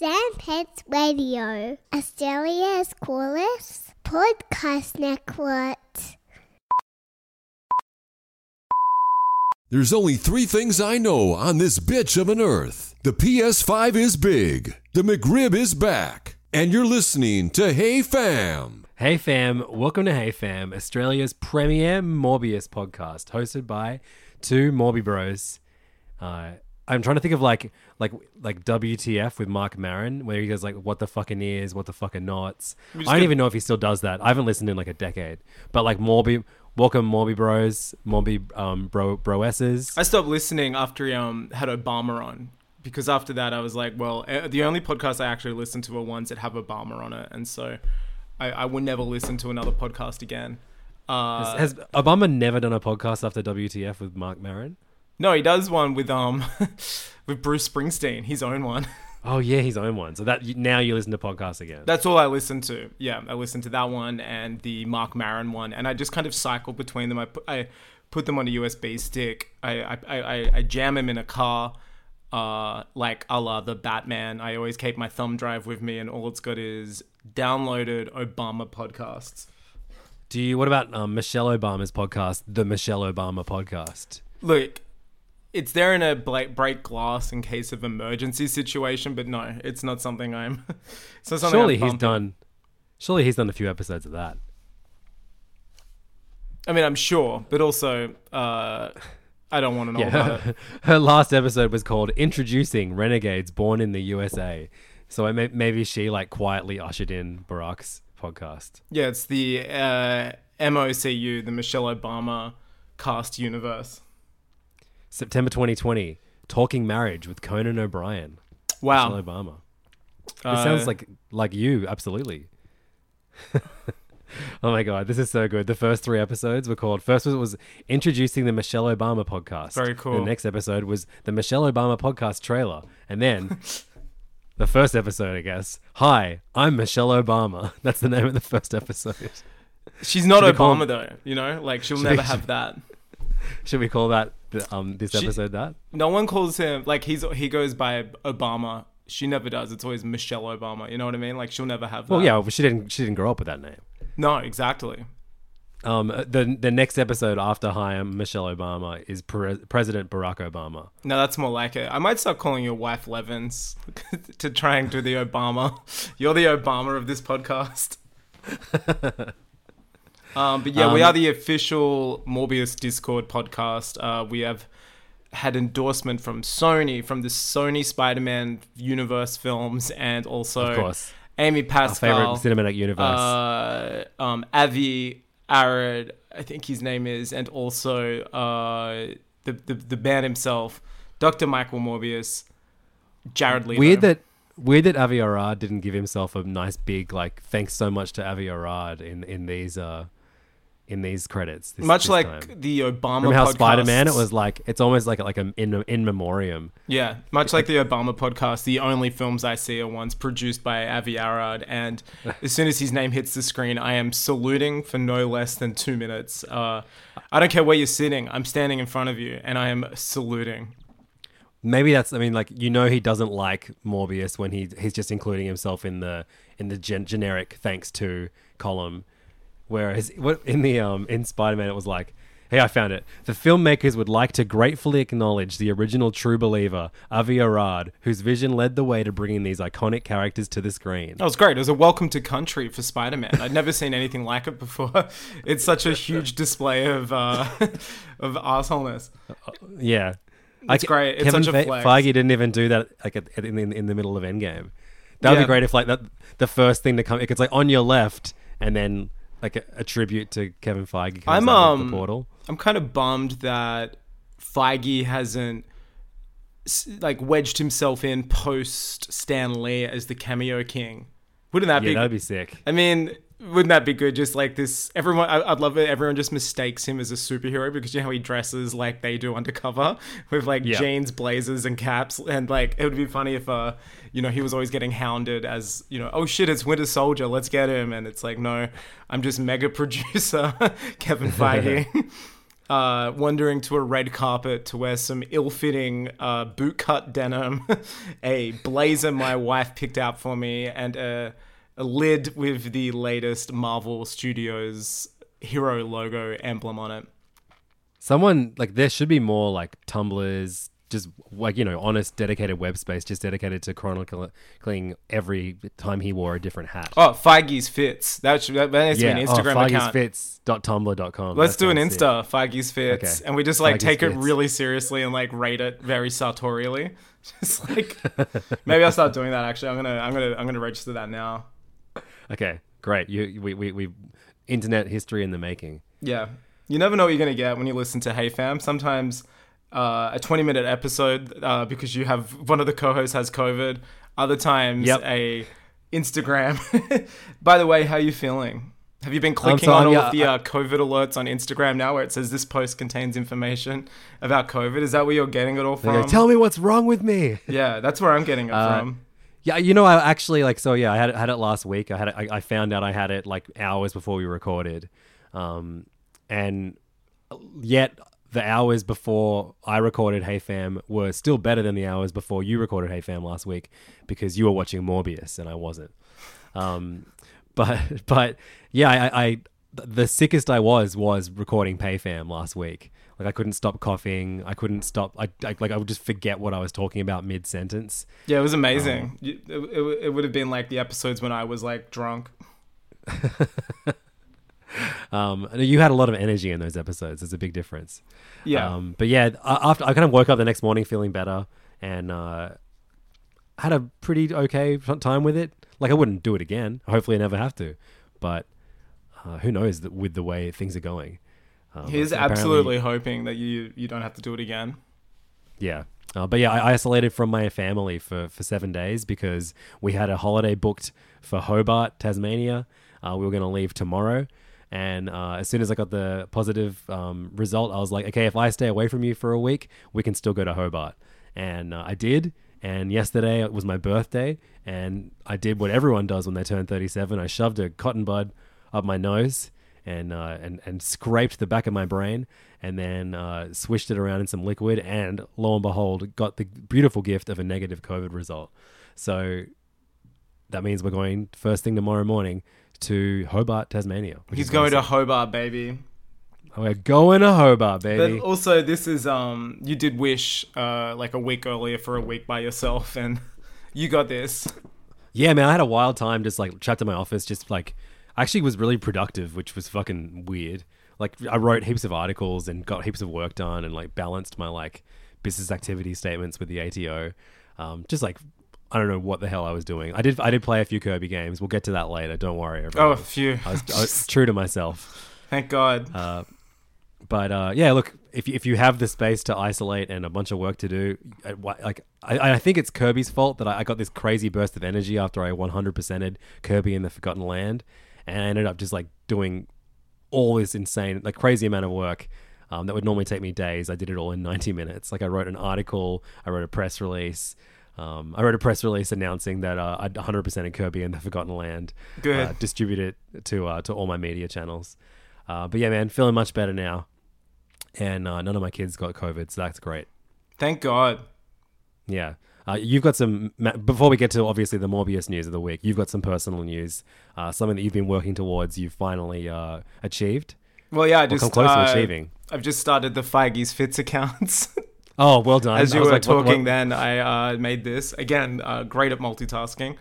Sandpets Radio, Australia's coolest podcast network. There's only three things I know on this bitch of an earth. The PS5 is big, the McRib is back, and you're listening to Hey Fam. Hey fam, welcome to Hey Fam, Australia's premier Morbius podcast, hosted by two Morbi bros. Uh, I'm trying to think of like like like WTF with Marc Maron, where he goes like, "What the fucking is, what the fucking nots." I don't get- even know if he still does that. I haven't listened in like a decade. But like Morbi, welcome Morbi bros, Morbi um bro broesses. I stopped listening after he um, had Obama on because after that I was like, well, uh, the only podcasts I actually listen to are ones that have Obama on it, and so I, I would never listen to another podcast again. Uh, Has Obama never done a podcast after WTF with Marc Maron? No, he does one with um with Bruce Springsteen, his own one. Oh yeah, his own one. So that now you listen to podcasts again. That's all I listen to. Yeah, I listen to that one and the Marc Maron one, and I just kind of cycle between them. I put, I put them on a USB stick. I I, I, I jam them in a car, uh, like a la the Batman. I always keep my thumb drive with me, and all it's got is downloaded Obama podcasts. Do you? What about um, Michelle Obama's podcast, the Michelle Obama podcast? Look, it's there in a break glass in case of emergency situation, but no, it's not something I'm. so Surely I'm he's done. Surely he's done a few episodes of that. I mean, I'm sure, but also, uh, I don't want to know about Yeah, her, her last episode was called "Introducing Renegades Born in the USA." So I may, maybe she like quietly ushered in Barack's podcast. Yeah, it's the uh, MOCU, the Michelle Obama cast universe. September 2020, Talking Marriage with Conan O'Brien. Wow. Michelle Obama. It Uh, sounds like like you, absolutely. oh my god, this is so good. The first three episodes were called. First was, was introducing the Michelle Obama podcast. Very cool. The next episode was the Michelle Obama podcast trailer, and then the first episode, I guess. Hi, I'm Michelle Obama. That's the name of the first episode. She's not Should we call- Obama though, you know, like she'll never have that. Should we call that um this She- episode that? No one calls him like he's he goes by Obama. She never does. It's always Michelle Obama. You know what I mean? Like she'll never have that. Well, yeah, she didn't. She didn't grow up with that name. No, exactly. Um, the the next episode after Hi, I'm Michelle Obama is Pre- President Barack Obama. No, that's more like it. I might start calling your wife Levins to try and do the Obama. You're the Obama of this podcast. Um, but yeah, we Um, are the official Morbius Discord podcast. Uh, we have had endorsement from Sony, from the Sony Spider-Man universe films, and also Of course. Amy Our Pascal, favorite cinematic universe. uh, um, Avi Arad, I think his name is, and also uh, the, the the man himself, Dr. Michael Morbius, Jared Leto. weird that weird that Avi Arad didn't give himself a nice big like thanks so much to Avi Arad in in these uh in these credits. this- much this like time. the Obama. Remember how Spider Man? It was like it's almost like like a in in memoriam. Yeah, much like the Obama podcast, the only films I see are ones produced by Avi Arad, and as soon as his name hits the screen, I am saluting for no less than two minutes. Uh, I don't care where you're sitting; I'm standing in front of you, and I am saluting. Maybe that's. I mean, like you know, he doesn't like Morbius when he he's just including himself in the in the gen- generic thanks to column. Whereas what in the um in Spider Man it was like Hey, I found it. The filmmakers would like to gratefully acknowledge the original true believer, Avi Arad, whose vision led the way to bringing these iconic characters to the screen. That was great. It was a welcome to country for Spider Man. I'd never seen anything like it before. It's such a huge display of uh, of assholeness. Yeah. It's great. It's Kevin such a flex. Feige didn't even do that like at- in, in, in the middle of Endgame. That would Yeah. be great if like that the first thing to come it's like on your left and then like a, a tribute to Kevin Feige I'm um the portal. I'm kind of bummed that Feige hasn't like wedged himself in post Stan Lee as the cameo king. Wouldn't that Yeah, be? that'd be sick. I mean, wouldn't that be good? Just like this, everyone. I, I'd love it. Everyone just mistakes him as a superhero because you know how he dresses like they do undercover with like Yeah. jeans, blazers, and caps. And like it would be funny if, uh, you know, he was always getting hounded as you know, oh shit, it's Winter Soldier, let's get him. And it's like, no, I'm just mega producer Kevin Feige. Uh, wandering to a red carpet to wear some ill-fitting uh, bootcut denim, a blazer my wife picked out for me, and a lid with the latest Marvel Studios hero logo emblem on it. Someone like there should be more like tumblers, just like you know, honest, dedicated web space, just dedicated to chronicling every time he wore a different hat. Oh, Feige's fits. That should that, needs to be an oh, Instagram oh, account. Fits.tumblr.com. Let's That do an. Insta, Feige's fits, Okay. and we just like Feige's take it really seriously and like rate it very sartorially. Just like maybe I'll start doing that. Actually, I'm gonna I'm gonna I'm gonna register that now. Okay, great. You we, we we internet history in the making. Yeah. You never know what you're going to get when you listen to Hey Fam. Sometimes uh, a 20 minute episode uh, because you have one of the co hosts has COVID. Other times Yep. a Instagram. By the way, how are you feeling? Have you been clicking so on all yeah, of the uh, COVID alerts on Instagram now where it says this post contains information about COVID? Is that where you're getting it all from? Tell me what's wrong with me. yeah, that's where I'm getting it Uh, from. Yeah, you know, I actually like so. Yeah, I had it, had it last week. I had it, I, I found out I had it like hours before we recorded, um, and yet the hours before I recorded Hey Fam were still better than the hours before you recorded Hey Fam last week because you were watching Morbius and I wasn't. Um, but but yeah, I, I the sickest I was was recording Hey Fam last week. Like I couldn't stop coughing. I couldn't stop. I, I like I would just forget what I was talking about mid sentence. Yeah, it was um, amazing. You- it, it, it would have been like the episodes when I was like drunk. Um, you had a lot of energy in those episodes. There's a big difference. Yeah. Um, but yeah, after I kind of woke up the next morning feeling better and uh, had a pretty okay time with it. Like I wouldn't do it again. Hopefully, I never have to. But uh, who knows that with the way things are going. Um, He's absolutely hoping that you you don't have to do it again. Yeah. Uh, but yeah, I isolated from my family for, for seven days because we had a holiday booked for Hobart, Tasmania. Uh, we were going to leave tomorrow. And uh, as soon as I got the positive um, result, I was like, okay, if I stay away from you for a week, we can still go to Hobart. And uh, I did. And yesterday was my birthday. And I did what everyone does when they turn 37. I shoved a cotton bud up my nose and uh, and and scraped the back of my brain, and then uh, swished it around in some liquid, and lo and behold, got the beautiful gift of a negative COVID result. So that means we're going first thing tomorrow morning to Hobart, Tasmania. He's going to. Hobart, baby. We're going to Hobart, baby. But also, this is um, you did wish uh, like a week earlier for a week by yourself, and you got this. Yeah, man, I had a wild time just like trapped in my office, just like I actually was really productive, which was fucking weird. Like I wrote heaps of articles and got heaps of work done and like balanced my like business activity statements with the ATO. Um, just like I don't know what the hell I was doing. I did I did play a few Kirby games. We'll get to that later. Don't worry. Everyone. Oh, phew. I was, I was true to myself. Thank God. Uh, but uh, yeah, look, if you, if you have the space to isolate and a bunch of work to do, I- like I, I think it's Kirby's fault that I, I got this crazy burst of energy after I 100%ed Kirby in the Forgotten Land, and I ended up just like doing all this insane, like crazy amount of work. Um, that would normally take me days. I did it all in 90 minutes. Like I wrote an article, I wrote a press release. Um, I wrote a press release announcing that uh, I'd 100% in Kirby in the Forgotten Land. Good. Uh, distribute it to uh, to all my media channels. Uh, but yeah, man, feeling much better now. And uh, none of my kids got COVID, so that's great. Thank God. Yeah. Uh, you've got some, before we get to obviously the Morbius news of the week, you've got some personal news, uh, something that you've been working towards, you've finally uh, achieved. Well, yeah, I just come close to uh, achieving. I've just started the Feige's Fits accounts. Oh, well done. As you were like, what- talking, what- then I uh, made this again. Uh, great at multitasking.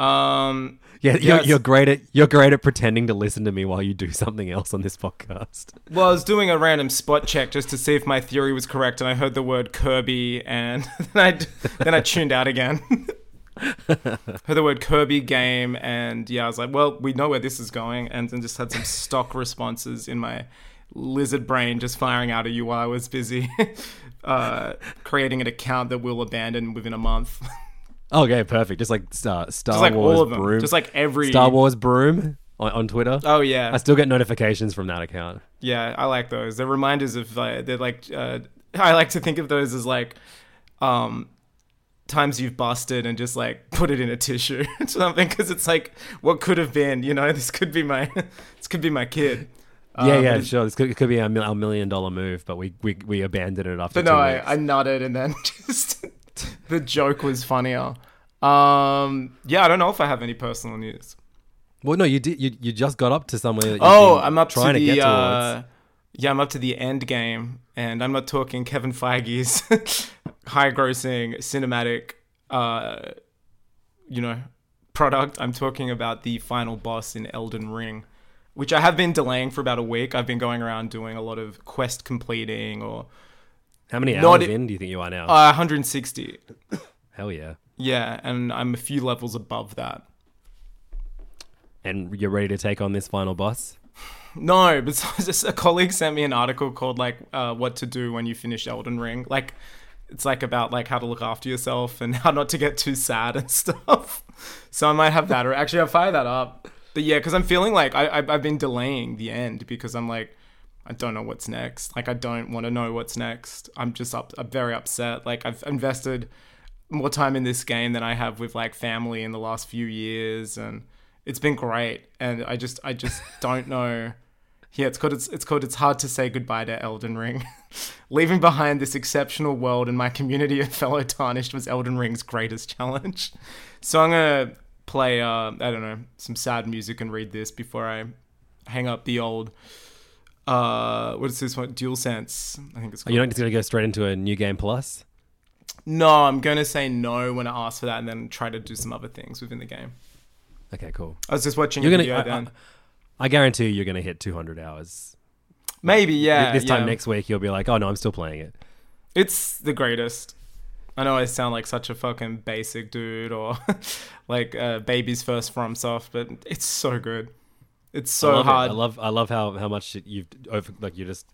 Um, Yeah, you're, it's- you're great at you're great at pretending to listen to me while you do something else on this podcast. Well, I was doing a random spot check just to see if my theory was correct, and I heard the word Kirby, and then I then I tuned out again. heard the word Kirby game, and yeah, I was like, well, we know where this is going, and then just had some stock responses in my lizard brain just firing out at you while I was busy uh, creating an account that we'll abandon within a month. Okay, perfect. Just like uh, Star like Wars all of them. broom, Just like every- Star Wars broom on, on Twitter. oh yeah, I still get notifications from that account. Yeah, I like those. They're reminders of uh, they're like uh, I like to think of those as like um times you've busted and just like put it in a tissue or something because it's like what could have been. You know, this could be my this could be my kid. yeah, Uh, yeah, sure. This could, it could be our, mil- our million dollar move, but we, we, we abandoned it after But no, I, weeks. I nutted and then just the joke was funnier. Um, yeah, I don't know if I have any personal news. well, no, you did. You, you just got up to somewhere. That Oh, I'm up trying to to, the get uh, towards. yeah, I'm up to the end game, and I'm not talking Kevin Feige's high-grossing cinematic, uh, you know, product. I'm talking about the final boss in Elden Ring, which I have been delaying for about a week. I've been going around doing a lot of quest completing or How many not hours i- in do you think you are now? uh, 160. Hell yeah! Yeah, and I'm a few levels above that. And you're ready to take on this final boss? No, but a colleague sent me an article called like uh, "What to Do When You Finish Elden Ring." Like, it's like about like how to look after yourself and how not to get too sad and stuff. So I might have that, or actually I'll fire that up. But yeah, because I'm feeling like I, I I've been delaying the end because I'm like I don't know what's next. Like I don't want to know what's next. I'm just up. I'm very upset. Like I've invested more time in this game than I have with like family in the last few years, and it's been great. And I just I just don't know. Yeah, it's called it's, it's called it's hard to say goodbye to Elden Ring. Leaving behind this exceptional world and my community of fellow tarnished was Elden Ring's greatest challenge. So I'm gonna play uh, I don't know some sad music and read this before I hang up the old uh what is this one DualSense I think it's Are called. you not just going to go straight into a new game plus? No, I'm gonna say no when I ask for that, and then try to do some other things within the game. Okay, cool. I was just watching You're a gonna. video I, then. I, I guarantee you, you're going to hit 200 hours. Maybe, yeah. this time yeah. next week, you'll be like, "Oh no, I'm still playing it." It's the greatest. I know I sound like such a fucking basic dude or like uh, baby's first FromSoft, but it's so good. It's I so it. hard. I love. I love how how much you've over like you just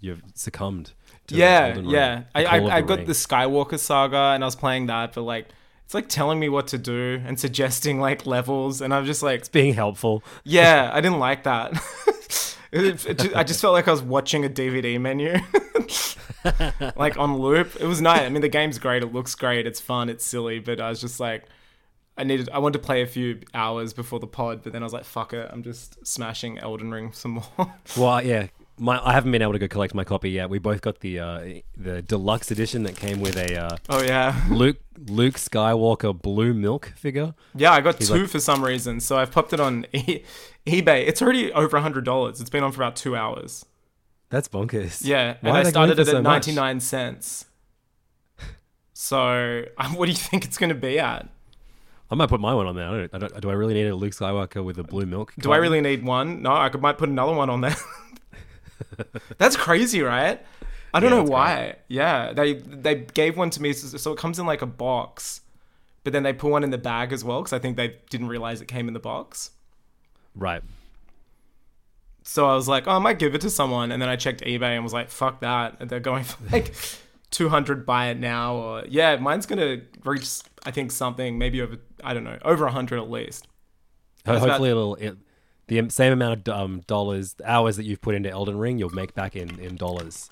you've succumbed. To yeah, Ring, yeah. the I I, I got ring. the Skywalker saga and I was playing that, but like it's like telling me what to do and suggesting like levels, and I'm just like, being helpful. yeah, I didn't like that. It- it ju- I just felt like I was watching a DVD menu, like on loop. It was nice. I mean, the game's great. It looks great. It's fun. It's silly. But I was just like, I needed. I wanted to play a few hours before the pod, but then I was like, fuck it. I'm just smashing Elden Ring some more. Well, yeah. My, I haven't been able to go collect my copy yet. We both got the uh, the deluxe edition that came with a uh, oh yeah, Luke Luke Skywalker blue milk figure. yeah. I got He's two like- for some reason, so I've popped it on e- eBay. It's already over a hundred dollars. It's been on for about two hours. That's bonkers. Yeah, Why and I started it so at 99 cents. So, what do you think it's going to be at? I might put my one on there. I don't, I don't, do I really need a Luke Skywalker with a blue milk? Do I really need one? No, I could, might put another one on there. That's crazy, right? I don't Yeah, know why. Yeah, they they gave one to me, so, so it comes in like a box, but then they put one in the bag as well because I think they didn't realize it came in the box. Right. So I was like, oh, I might give it to someone, and then I checked eBay and was like, fuck that, and they're going for like. 200 buy it now or yeah mine's gonna reach i think something maybe over i don't know over 100 at least That's about- Hopefully, it'll it, the same amount of um, dollars, hours that you've put into Elden Ring, you'll make back in, in dollars.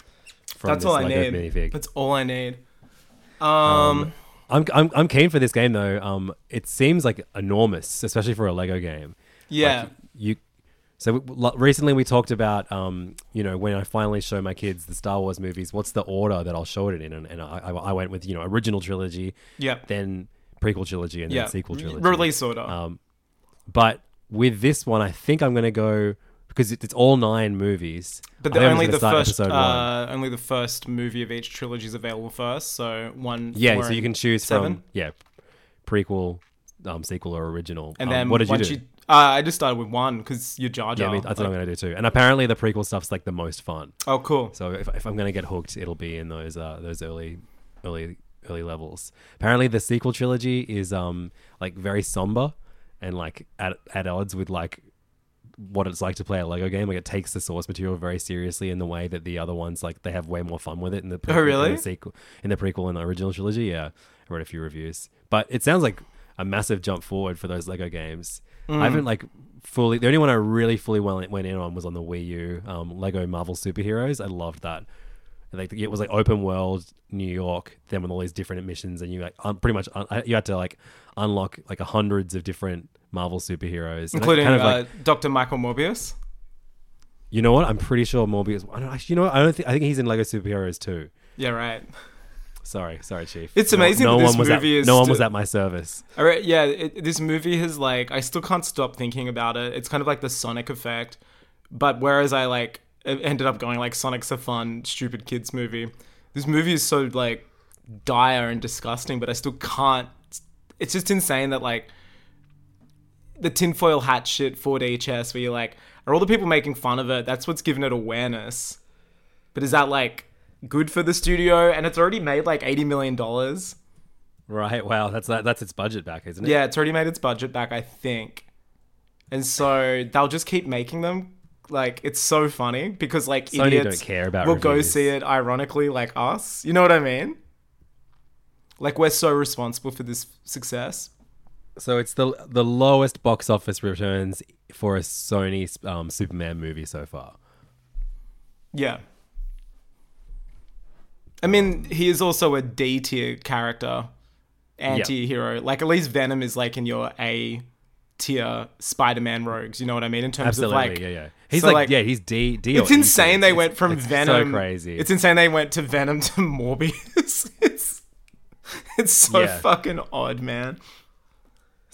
From that's this all i Lego need minifig. that's all i need um, I'm, I'm I'm keen for this game though. Um, it seems like enormous, especially for a Lego game. yeah Like, you. So we, recently we talked about um, you know, when I finally show my kids the Star Wars movies, what's the order that I'll show it in? And, and I, I went with you know original trilogy, yeah then prequel trilogy, and yeah then sequel trilogy. release order Um, but with this one, I think I'm going to go because it, it's all nine movies. But the, only the first, uh, only the first movie of each trilogy is available first. So one, Yeah, so you can choose seven. from yeah, prequel, um, sequel, or original. and Um, then what did you do? you, uh, I just started with one because you're Jar yeah, I mean, that's what I'm gonna do too. And apparently, the prequel stuff's like the most fun. Oh, cool. So if, if I'm gonna get hooked, it'll be in those uh, those early, early, early levels. Apparently, the sequel trilogy is um like very somber and like at at odds with like what it's like to play a Lego game. Like it takes the source material very seriously in the way that the other ones like they have way more fun with it in the prequel, Oh, really? in the sequel in the prequel and the original trilogy. Yeah, I read a few reviews, but it sounds like a massive jump forward for those Lego games. Mm. I haven't like fully. The only one I really fully went went in on was on the Wii U. Um, Lego Marvel Superheroes. I loved that. And, Like it was like open world New York, then with all these different missions, and you like un- pretty much un- you had to like unlock like hundreds of different Marvel superheroes, including kind of uh, like Dr. Michael Morbius. you know what? I'm pretty sure Morbius. I don't actually. You know what? I don't think. I think he's in Lego Superheroes too. Yeah, right. Sorry, sorry, Chief. It's amazing No, that this one was movie at, is no one was at my service. All right, yeah, it, this movie has like I still can't stop thinking about it. It's kind of like the Sonic effect, but whereas I like ended up going like Sonic's a fun stupid kids movie, this movie is so like dire and disgusting, but I still can't. It's just insane that like the tinfoil hat shit 4D chess, where you're like, are all the people making fun of it? That's what's given it awareness. But is that like good for the studio? And it's already made like eighty million dollars. Right. Wow. That's that. That's its budget back, isn't it? Yeah, it's already made its budget back, I think. And so they'll just keep making them. Like it's so funny because like Sony idiots don't care about We'll go see it ironically like us. You know what I mean? Like we're so responsible for this success. So it's the the lowest box office returns for a Sony um, Superman movie so far. Yeah. I mean, he is also a D tier character, anti hero. Like at least Venom is like in your A tier Spider Man rogues. You know what I mean? In terms Absolutely. of like, yeah. Yeah. He's so, like, yeah. He's D. D It's insane they went from It's Venom. So crazy. It's insane they went to Venom to Morbius. it's it's so Yeah. fucking odd, man.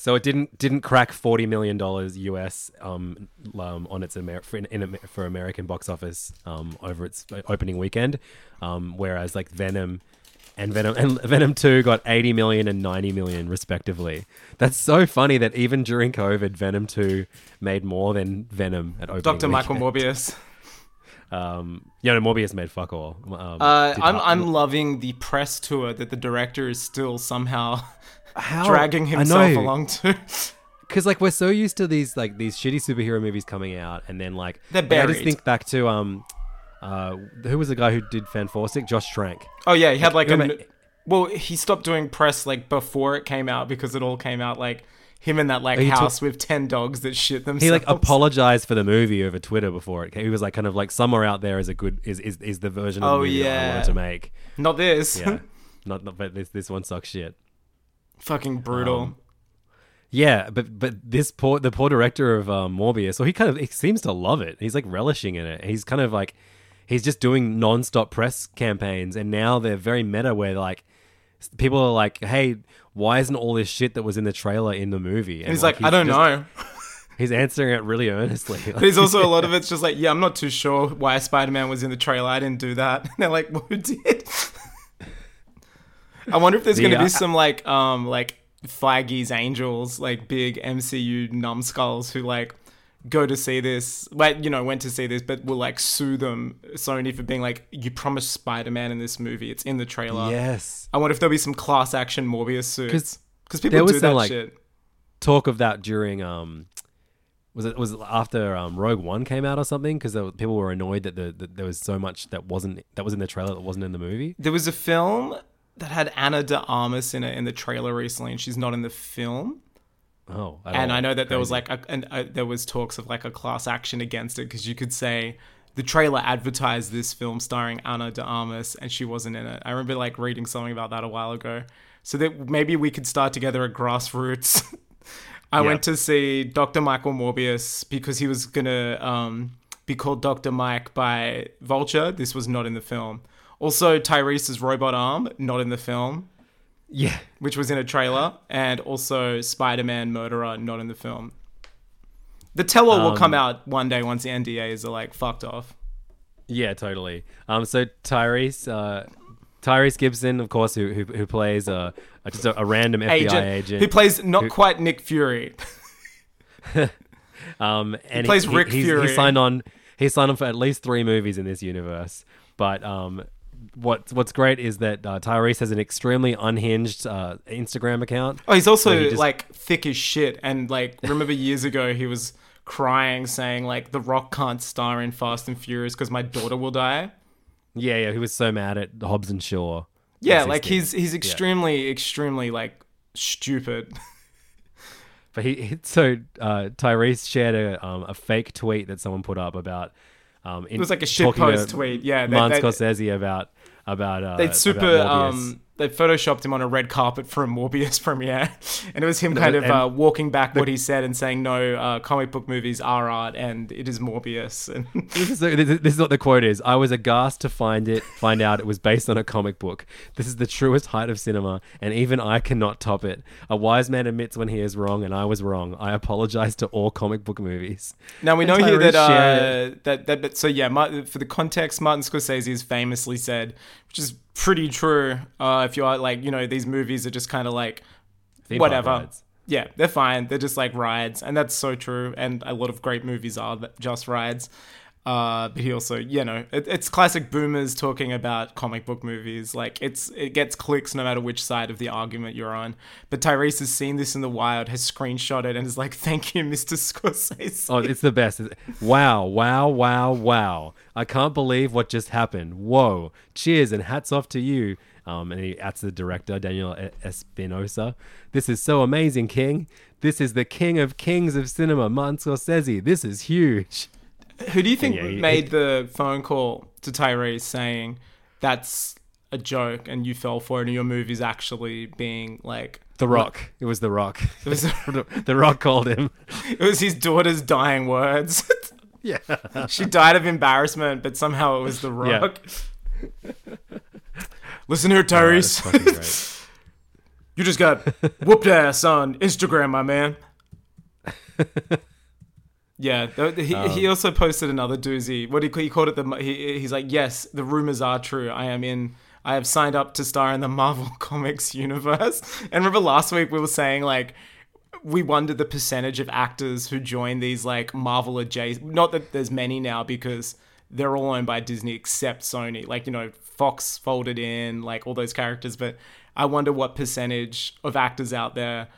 So it didn't didn't crack forty million dollars US um, um on its Amer- for, in, in, for American box office um over its opening weekend, um whereas like Venom and Venom and Venom Two got eighty million and ninety million respectively. That's so funny that even during COVID, Venom Two made more than Venom at opening. Dr. Michael. Morbius. Um, yeah, no, Morbius made fuck all. Um, Uh, I'm I'm loving the press tour that the director is still somehow How- dragging himself know. along to. because like we're so used to these like these shitty superhero movies coming out, and then like They're like, I just think back to um, uh, who was the guy who did Fantastic? Josh Trank. Oh yeah, he had like a. remember- Well, he stopped doing press like before it came out because it all came out like him in that like house with ten dogs that shit themselves. He like apologized for the movie over Twitter before it came. He was like kind of like somewhere out there is a good is is, is the version of Oh, the movie that I yeah. wanted to make. Not this. Yeah, not, not but this this one sucks shit. Fucking brutal. Um, Yeah, but but this poor the poor director of um, Morbius, so he kind of he seems to love it. He's like relishing in it. He's kind of like he's just doing non-stop press campaigns, and now they're very meta, where like people are like, "Hey, why isn't all this shit that was in the trailer in the movie?" and he's like, I don't just- know. He's answering it really earnestly. But he's also a lot of it's just like, yeah, I'm not too sure why Spider Man was in the trailer. I didn't do that. And they're like, well, who did? I wonder if there's The, going to be some like, um, like Feige's Angels, like big MCU numbskulls who like go to see this, like you know, went to see this, but will like sue them Sony for being like, you promised Spider Man in this movie. It's in the trailer. yes. I wonder if there'll be some class action Morbius suits 'Cause because people do that like, shit. Talk of that during um. Was it was it after um, Rogue One came out or something? Because people were annoyed that, the, that there was so much that wasn't that was in the trailer that wasn't in the movie. There was a film that had Ana de Armas in it in the trailer recently, and she's not in the film. Oh, at and. I know that there was like a, and uh, there was talks of like a class action against it because you could say the trailer advertised this film starring Ana de Armas and she wasn't in it. I remember like reading something about that a while ago. So that maybe we could start together at grassroots. I Yeah. went to see Dr. Michael Morbius because he was gonna um, be called Dr. Mike by Vulture. This was not in the film. Also, Tyrese's robot arm not in the film yeah. which was in a trailer, and also Spider Man Murderer, not in the film. The tell-all will Um, come out one day once the NDAs are like fucked off. Yeah, totally. Um, so Tyrese, uh, Tyrese Gibson, of course, who who, who plays uh, a, just a, a random FBI Agent, agent, who plays not who- quite Nick Fury. Um, and plays he, Rick he's- Fury. He signed on. He signed on for at least three movies in this universe. But um, what what's great is that uh, Tyrese has an extremely unhinged uh, Instagram account. Oh, he's also he just- like thick as shit. And like, remember years ago, he was crying, saying like, "The Rock can't star in Fast and Furious because my daughter will die." yeah, yeah. He was so mad at Hobbs and Shaw. Yeah, like he's he's extremely extremely like stupid. But he, so uh, Tyrese shared a um, a fake tweet that someone put up about. Um, It was like a shit talking post to tweet, yeah, Martin they- Scorsese about about uh, They'd about super Morbius. um they photoshopped him on a red carpet for a Morbius premiere, and it was him kind of uh, walking back what he said and saying, "No, uh, comic book movies are art, and it is Morbius." And this, is, this is what the quote is. I was aghast to find it, find out it was based on a comic book. This is the truest height of cinema, and even I cannot top it. A wise man admits when he is wrong, and I was wrong. I apologize to all comic book movies. Now we know And here that uh, that that but so yeah, Martin, for the context, Martin Scorsese has famously said, which is pretty true. Uh, if you're like, you know, these movies are just kind of like Theme whatever. Yeah, they're fine. They're just like rides, and that's so true. And a lot of great movies are just rides. Uh, but he also, you know, it, it's classic boomers talking about comic book movies. Like it's it gets clicks no matter which side of the argument you're on. But Tyrese has seen this in the wild, has screenshot it, and is like, "Thank you, Mr. Scorsese." Oh, it's the best. Wow, wow, wow, wow. I can't believe what just happened. Whoa. Cheers and hats off to you. Um, and he adds the director, Daniel Espinosa. This is so amazing, King. This is the king of kings of cinema, Martin Scorsese. This is huge. Who do you think Yeah, he- made the phone call to Tyrese saying that's a joke and you fell for it and your movie's actually being like The Rock. It was The Rock. It was, the Rock called him. it was his daughter's dying words. Yeah. she died of embarrassment, but somehow it was The Yeah. Rock. Listen here, Oh, Tyrese. great. you just got whooped ass on Instagram, my man. Yeah, he, he Um, also posted another doozy. What he, he called it the he, he's like, yes, the rumors are true. I am in. I have signed up to star in the Marvel Comics universe. And remember last week we were saying like we wonder the percentage of actors who join these like Marvel adjacent. Not that there's many now because they're all owned by Disney except Sony. Like you know, Fox folded in like all those characters. But I wonder what percentage of actors out there.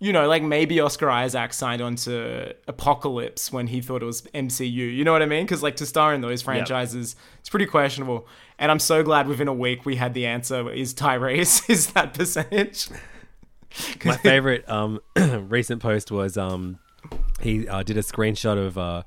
You know, like maybe Oscar Isaac signed on to Apocalypse when he thought it was MCU. You know what I mean? Because like to star in those franchises, it's pretty questionable. And I'm so glad within a week we had the answer: is Tyrese is that percentage? My favorite um, recent post was um, he uh, did a screenshot of uh,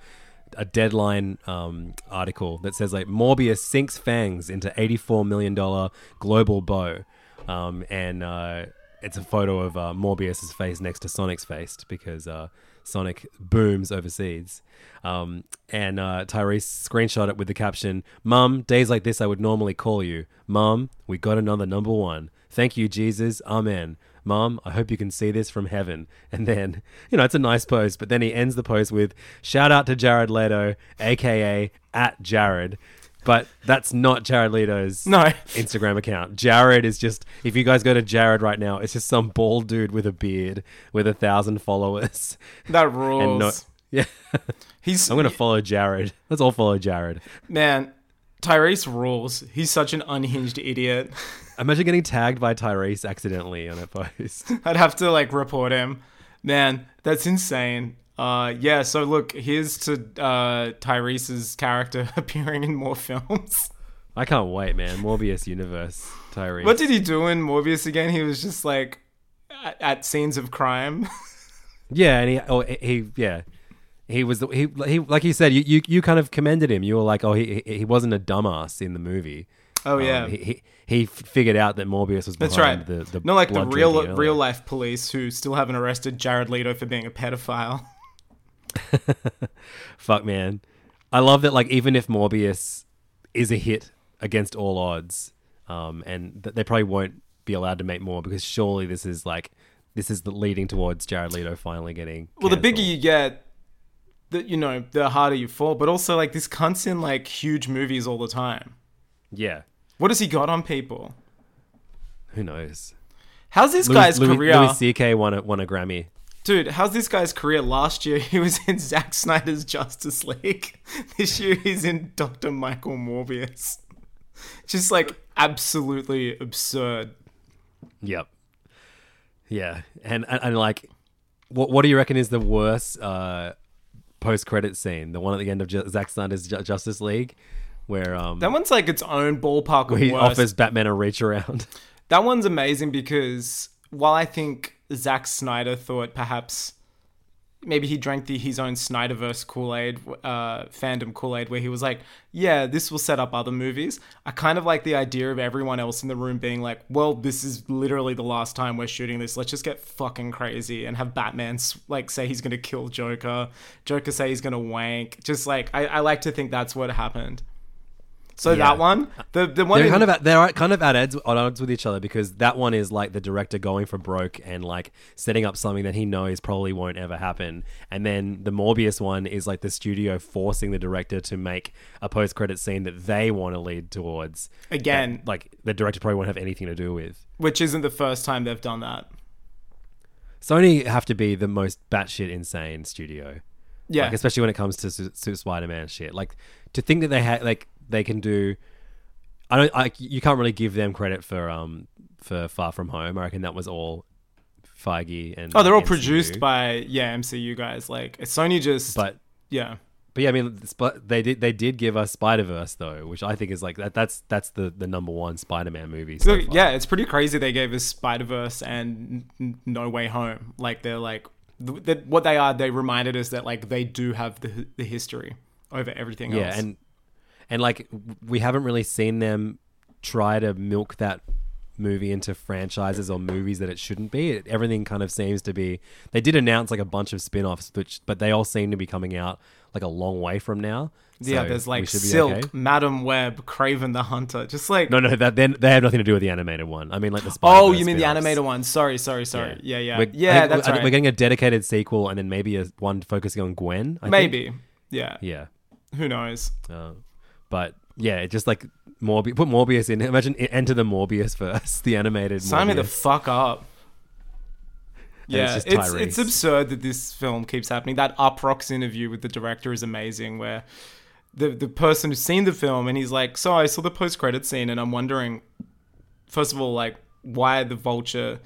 a deadline um, article that says like Morbius sinks fangs into eighty-four million dollar global bow, um, and uh, it's a photo of uh, Morbius's face next to Sonic's face because uh, Sonic booms overseas. Um, and uh, Tyrese screenshot it with the caption, Mum, days like this I would normally call you. Mum, we got another number one. Thank you, Jesus. Amen. Mom, I hope you can see this from heaven. And then, you know, it's a nice post, but then he ends the post with shout out to Jared Leto, aka at Jared. But that's not Jared Leto's No. Instagram account. Jared is just if you guys go to Jared right now, it's just some bald dude with a beard with a thousand followers. That rules. And no, yeah. He's I'm gonna follow Jared. Let's all follow Jared. man. Tyrese rules. He's such an unhinged idiot. Imagine getting tagged by Tyrese accidentally on a post. I'd have to like report him. Man, that's insane. Uh, yeah. So look, here's to uh, Tyrese's character appearing in more films. I can't wait, man. Morbius universe, Tyrese. What did he do in Morbius again? He was just like at, at scenes of crime. Yeah, and he, oh, he, yeah, he was the, he, he, like you said, you, you, you kind of commended him. You were like, oh, he, he wasn't a dumbass in the movie. Oh, Um, yeah. he, he he figured out that Morbius was That's right. the the Not like the real real life police who still haven't arrested Jared Leto for being a pedophile. Fuck, man. I love that. Like, even if Morbius is a hit against all odds, um, and th- they probably won't be allowed to make more because surely this is like this is the leading towards Jared Leto finally getting. Well, the bigger you get, the you know the harder you fall. But also like this cunt's in like huge movies all the time. Yeah. What has he got on people? Who knows? How's this Louis, guy's Louis, career? Louis C.K. won a, won a Grammy. Dude, how's this guy's career? Last year he was in Zack Snyder's Justice League. This year he's in Dr. Michael Morbius. Just like absolutely absurd. Yep. Yeah, and and, and like, what what do you reckon is the worst uh, post credit scene? The one at the end of Ju- Zack Snyder's Ju- Justice League, where um That one's like its own ballpark where he worst. offers Batman a reach around. That one's amazing because while I think Zack Snyder thought perhaps maybe he drank the his own Snyderverse Kool Aid, uh, fandom Kool Aid, where he was like, "Yeah, this will set up other movies." I kind of like the idea of everyone else in the room being like, "Well, this is literally the last time we're shooting this. Let's just get fucking crazy and have Batman like say he's gonna kill Joker, Joker say he's gonna wank." Just like I, I like to think that's what happened. So Yeah. that one, the the one they're in- kind of at, they're kind of at odds, at odds with each other because that one is like the director going for broke and like setting up something that he knows probably won't ever happen, and then the Morbius one is like the studio forcing the director to make a post credit scene that they want to lead towards. Again. that, like the director probably won't have anything to do with. which isn't the first time they've done that. Sony have to be the most batshit insane studio. Yeah. Like, especially when it comes to Su- Su- Spider-Man shit. Like to think that they had, like they can do. I don't. I, you can't really give them credit for um for Far From Home. I reckon that was all Feige and. Oh, they're all MCU. produced by yeah MCU guys. Like Sony just But yeah. but yeah, I mean, Sp- they did they did give us Spider Verse though, which I think is like that. That's that's the the number one Spider-Man movie. So So, yeah, it's pretty crazy. They gave us Spider Verse and No Way Home. Like they're like th- that. What they are, they reminded us that like they do have the the history over everything yeah else. and and like we haven't really seen them try to milk that movie into franchises or movies that it shouldn't be it, everything kind of seems to be they did announce like a bunch of spin-offs which but they all seem to be coming out like a long way from now yeah, So there's like Silk, okay. Madam Web, Kraven the Hunter. Just like no no that then they have nothing to do with the animated one i mean like the oh, Spider-Verse you mean the animated one? Sorry, sorry, sorry. Yeah, yeah, We're- yeah. I think- that's think right. we're getting a dedicated sequel and then maybe a one focusing on gwen I think. Maybe. Yeah. yeah Who knows? Uh, but yeah, it just like Morbius. Put Morbius in. Imagine enter the Morbius first, the animated. Sign me the fuck up. And Yeah, it's it's it's, absurd that this film keeps happening. That Uproxx interview with the director is amazing, where the the person who's seen the film and he's like, "So I saw the post credit scene, and I'm wondering, first of all, like why the Vulture."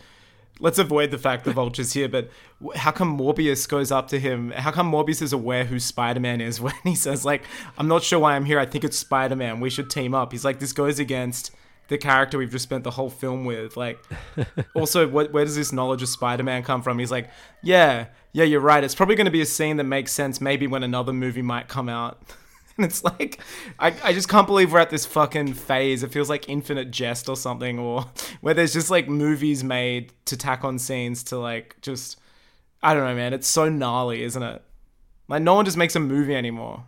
Let's avoid the fact the Vulture's here, but how come Morbius goes up to him? How come Morbius is aware who Spider Man is when he says, like, I'm not sure why I'm here. I think it's Spider Man. We should team up. He's like, this goes against the character we've just spent the whole film with. Like, also, what, where does this knowledge of Spider Man come from? He's like, yeah, yeah, you're right. It's probably going to be a scene that makes sense maybe when another movie might come out. And it's like, I, I just can't believe we're at this fucking phase. It feels like Infinite Jest or something, or where there's just like movies made to tack on scenes to like just, I don't know, man. It's so gnarly, isn't it? Like, no one just makes a movie anymore.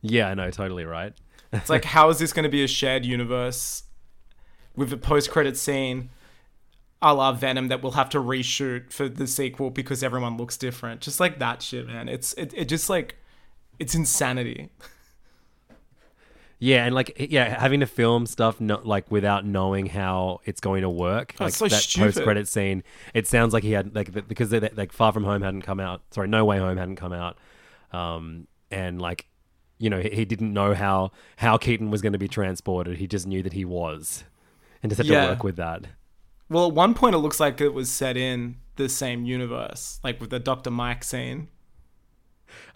Yeah, I know, totally right. It's like, how is this going to be a shared universe with a post credit scene a la Venom that we'll have to reshoot for the sequel because everyone looks different? Just like that shit, man. It's it, it just like it's insanity. Yeah, and like yeah, having to film stuff no, like without knowing how it's going to work. Oh, like so that stupid. post credit scene, it sounds like he had like th- because they, like Far From Home hadn't come out. Sorry, No Way Home hadn't come out. Um, and like you know he, he didn't know how how Keaton was going to be transported. He just knew that he was, and just had Yeah. to work with that. Well, at one point it looks like it was set in the same universe, like with the Dr. Mike scene.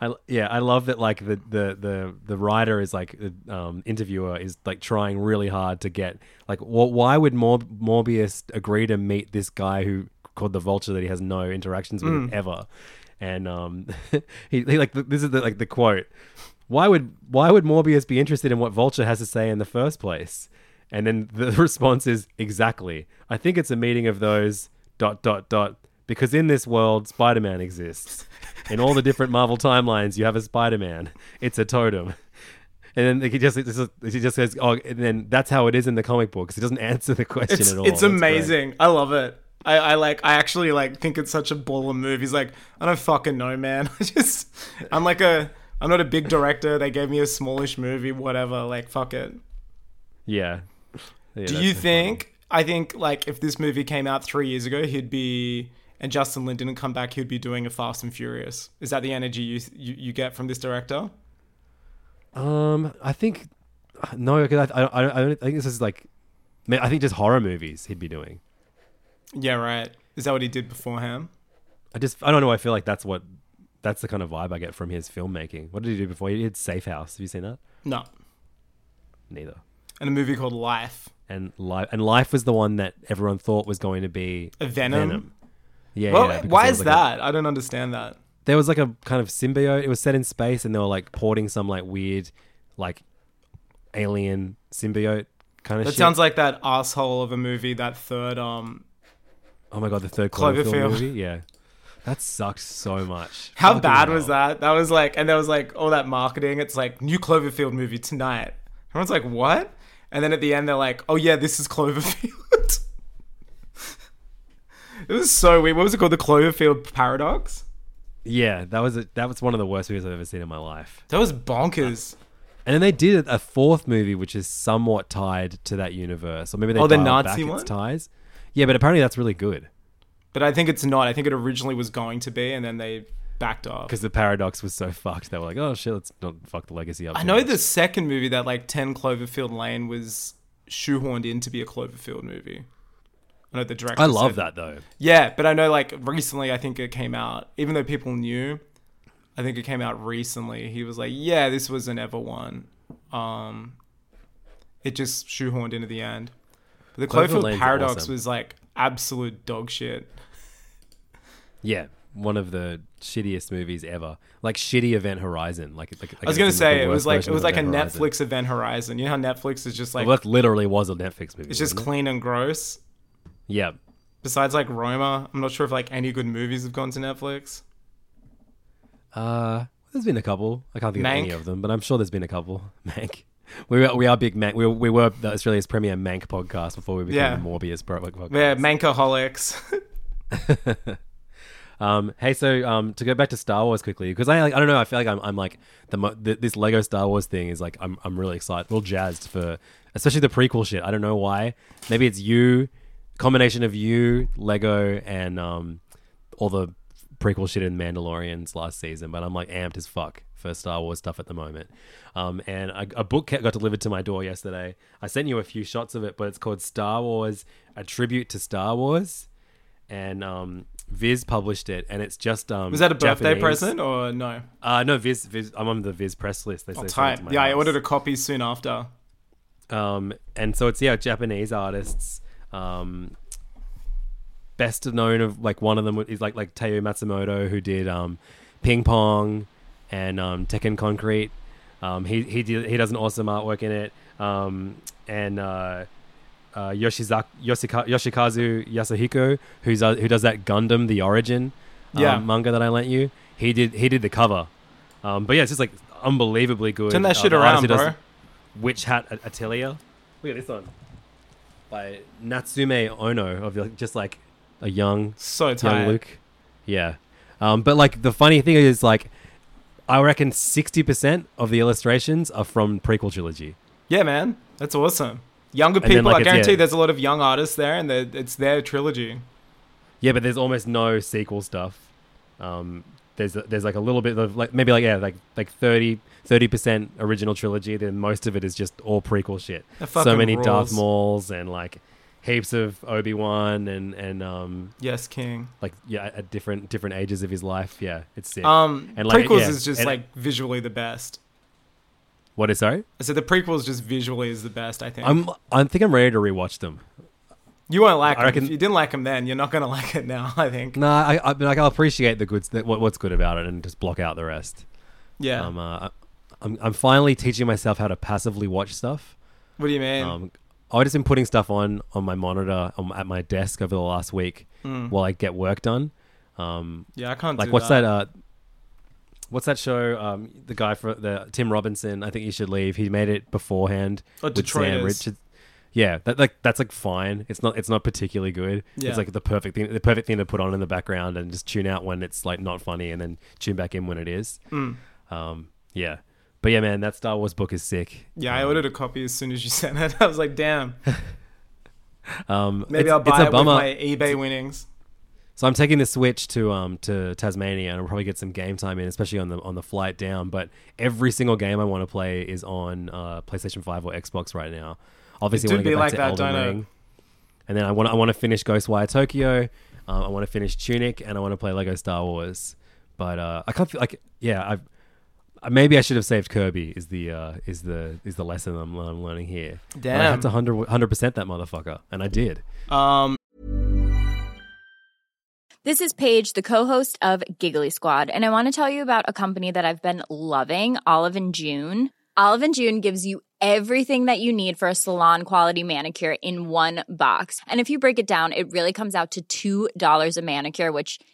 I, yeah, I love that. Like the the the the writer is like the um, interviewer is like trying really hard to get like, wh- why would Mor- Morbius agree to meet this guy who called the Vulture that he has no interactions with ever? And um, he, he like this is the, like the quote. Why would why would Morbius be interested in what Vulture has to say in the first place? And then the response is exactly. I think it's a meeting of those dot dot dot because in this world Spider-Man exists. In all the different Marvel timelines, you have a Spider-Man. It's a totem. And then he just just- he just says, "Oh," and then that's how it is in the comic books. it doesn't answer the question It's at all. it's amazing. I love it. I, I like I actually like think it's such a baller move. He's like, I don't fucking know, man. I just I'm like a I'm not a big director. They gave me a smallish movie, whatever. Like fuck it. Yeah. Yeah, Do you think? I think like if this movie came out three years ago, he'd be and Justin Lin didn't come back, he'd be doing a Fast and Furious. Is that the energy you you, you get from this director? Um, I think no, because I, I, I, I don't I think this is like, I think just horror movies he'd be doing. Yeah, right. Is that what he did beforehand? I just I don't know. I feel like that's what that's the kind of vibe I get from his filmmaking. What did he do before? He did Safe House. Have you seen that? No. Neither. And a movie called Life. And life and life was the one that everyone thought was going to be A Venom? Yeah. well, yeah, why is like that? I don't understand that. there was like a kind of symbiote. It was set in space, and they were like porting some like weird, like alien symbiote kind of. That shit. sounds like that asshole of a movie, that third um Oh my god, the third Cloverfield, Cloverfield. movie. Yeah, that sucked so much. How Fucking bad hell. was that? That was like, and there was like all that marketing. It's like new Cloverfield movie tonight. Everyone's like, what? And then at the end, they're like, oh yeah, this is Cloverfield. it was so weird. What was it called? The Cloverfield Paradox. Yeah, that was a, that was one of the worst movies I've ever seen in my life. That was bonkers. And then they did a fourth movie, which is somewhat tied to that universe, or maybe they Oh, the Nazi back one? its ties. Yeah, but apparently that's really good But I think it's not. I think it originally was going to be, and then they backed off. because the paradox was so fucked. They were like, "Oh shit, let's not fuck the legacy up." I know much." the second movie, that like 10 Cloverfield Lane, was shoehorned in to be a Cloverfield movie. I know the director. I love that though. Yeah, but I know like recently, I think it came out, even though people knew, I think it came out recently. He was like, yeah, this was an ever one. Um, it just shoehorned into the end. But the Cloverfield Cloverfield Paradox awesome. was like absolute dog shit. Yeah, one of the shittiest movies ever. Like shitty Event Horizon. Like, like I was gonna say it was like it was like a Netflix event Horizon. You know how Netflix is just like Well, that literally was a Netflix movie. it's just it? clean and gross. Yeah. Besides like Roma, I'm not sure if like any good movies have gone to Netflix. Uh, there's been a couple. I can't think of any of them, but I'm sure there's been a couple. Mank. We are, we are big Mank. We, we were the Australia's premier Mank podcast before we became Yeah. the Morbius pro- podcast. Yeah, Mankaholics. Um, hey, so um, to go back to Star Wars quickly, because I like, I don't know, I feel like I'm, I'm like the mo- th- this Lego Star Wars thing is like I'm I'm really excited, real jazzed for especially the prequel shit. I don't know why. Maybe it's you, combination of you, Lego, and um, all the prequel shit in Mandalorian's last season. But I'm like amped as fuck for Star Wars stuff at the moment. Um, and a, a book got delivered to my door yesterday. I sent you a few shots of it, but it's called Star Wars: A Tribute to Star Wars and um, Viz published it, and it's just um. Was that a birthday Japanese. present or no? Uh, no, Viz, Viz. I'm on the Viz press list. They Oh, say send it tight. to my Yeah, I ordered a copy soon after. Um, and so it's yeah, Japanese artists. Um, best known of like one of them is like like Taiyo Matsumoto who did um, Ping Pong and um, Tekkonkinkreet. Um, he he did, he does an awesome artwork in it. Um, and uh, uh, Yoshizak, Yoshika, Yoshikazu Yasuhiko, who's uh, who does that Gundam The Origin um, Yeah. manga that I lent you. He did he did the cover. Um, but yeah, it's just like unbelievably good. Turn that Uh, shit around, bro. Witch Hat Atelier. Look at this one by Natsume Ono of like, just like a young So young. Luke. Yeah. Um, but like the funny thing is like I reckon sixty percent of the illustrations are from prequel trilogy. Yeah, man, that's awesome. Younger then, people, like, I guarantee yeah. there's a lot of young artists there, and it's their trilogy. Yeah, but there's almost no sequel stuff. Um, there's there's like a little bit of like maybe like yeah like like 30 percent original trilogy. Then most of it is just all prequel shit. So many Darth. Mauls and like heaps of Obi Wan and and um Yes, King. like yeah at different different ages of his life. Yeah, it's sick. Um, And, like, prequels yeah, is just like visually the best. what is sorry? I said the prequels just visually is the best. I think. I'm I think I'm ready to rewatch them. you won't like I them. reckon- If you didn't like them then, you're not gonna like it now. I think. No, I, I like I'll appreciate the good what, what's good about it and just block out the rest. Yeah. Um, uh, I'm I'm finally teaching myself how to passively watch stuff. what do you mean? Um, I've just been putting stuff on on my monitor um, at my desk over the last week Mm. while I get work done. Um, yeah, I can't. like do what's that? uh, what's that show? Um, the guy for the Tim Robinson. I think you should leave. He made it beforehand Oh, with Sam. Richards. yeah, that like that's like fine. It's not it's not particularly good. Yeah. It's like the perfect thing the perfect thing to put on in the background and just tune out when it's like not funny and then tune back in when it is. Mm. Um, yeah. But yeah, man, that Star Wars book is sick. Yeah, I ordered a copy as soon as you sent it. I was like, damn. Um, Maybe I'll buy a it with bummer. my eBay winnings. So I'm taking the Switch to um to Tasmania and I'll probably get some game time in, especially on the on the flight down. But every single game I want to play is on uh, PlayStation Five or Xbox right now. Obviously, I want to be get back like to that, Elden? Ring, and then I want I want to finish Ghostwire Tokyo. Um, I want to finish Tunic, and I want to play Lego Star Wars. But uh, I can't feel like yeah I've. Maybe I should have saved Kirby. Is the uh, is the is the lesson I'm, I'm learning here? But I had to hundred percent that motherfucker, and I did. Um, This is Paige, the co-host of Giggly Squad, and I want to tell you about a company that I've been loving, Olive and June. Olive and June gives you everything that you need for a salon quality manicure in one box. And if you break it down, it really comes out to $2 a manicure, which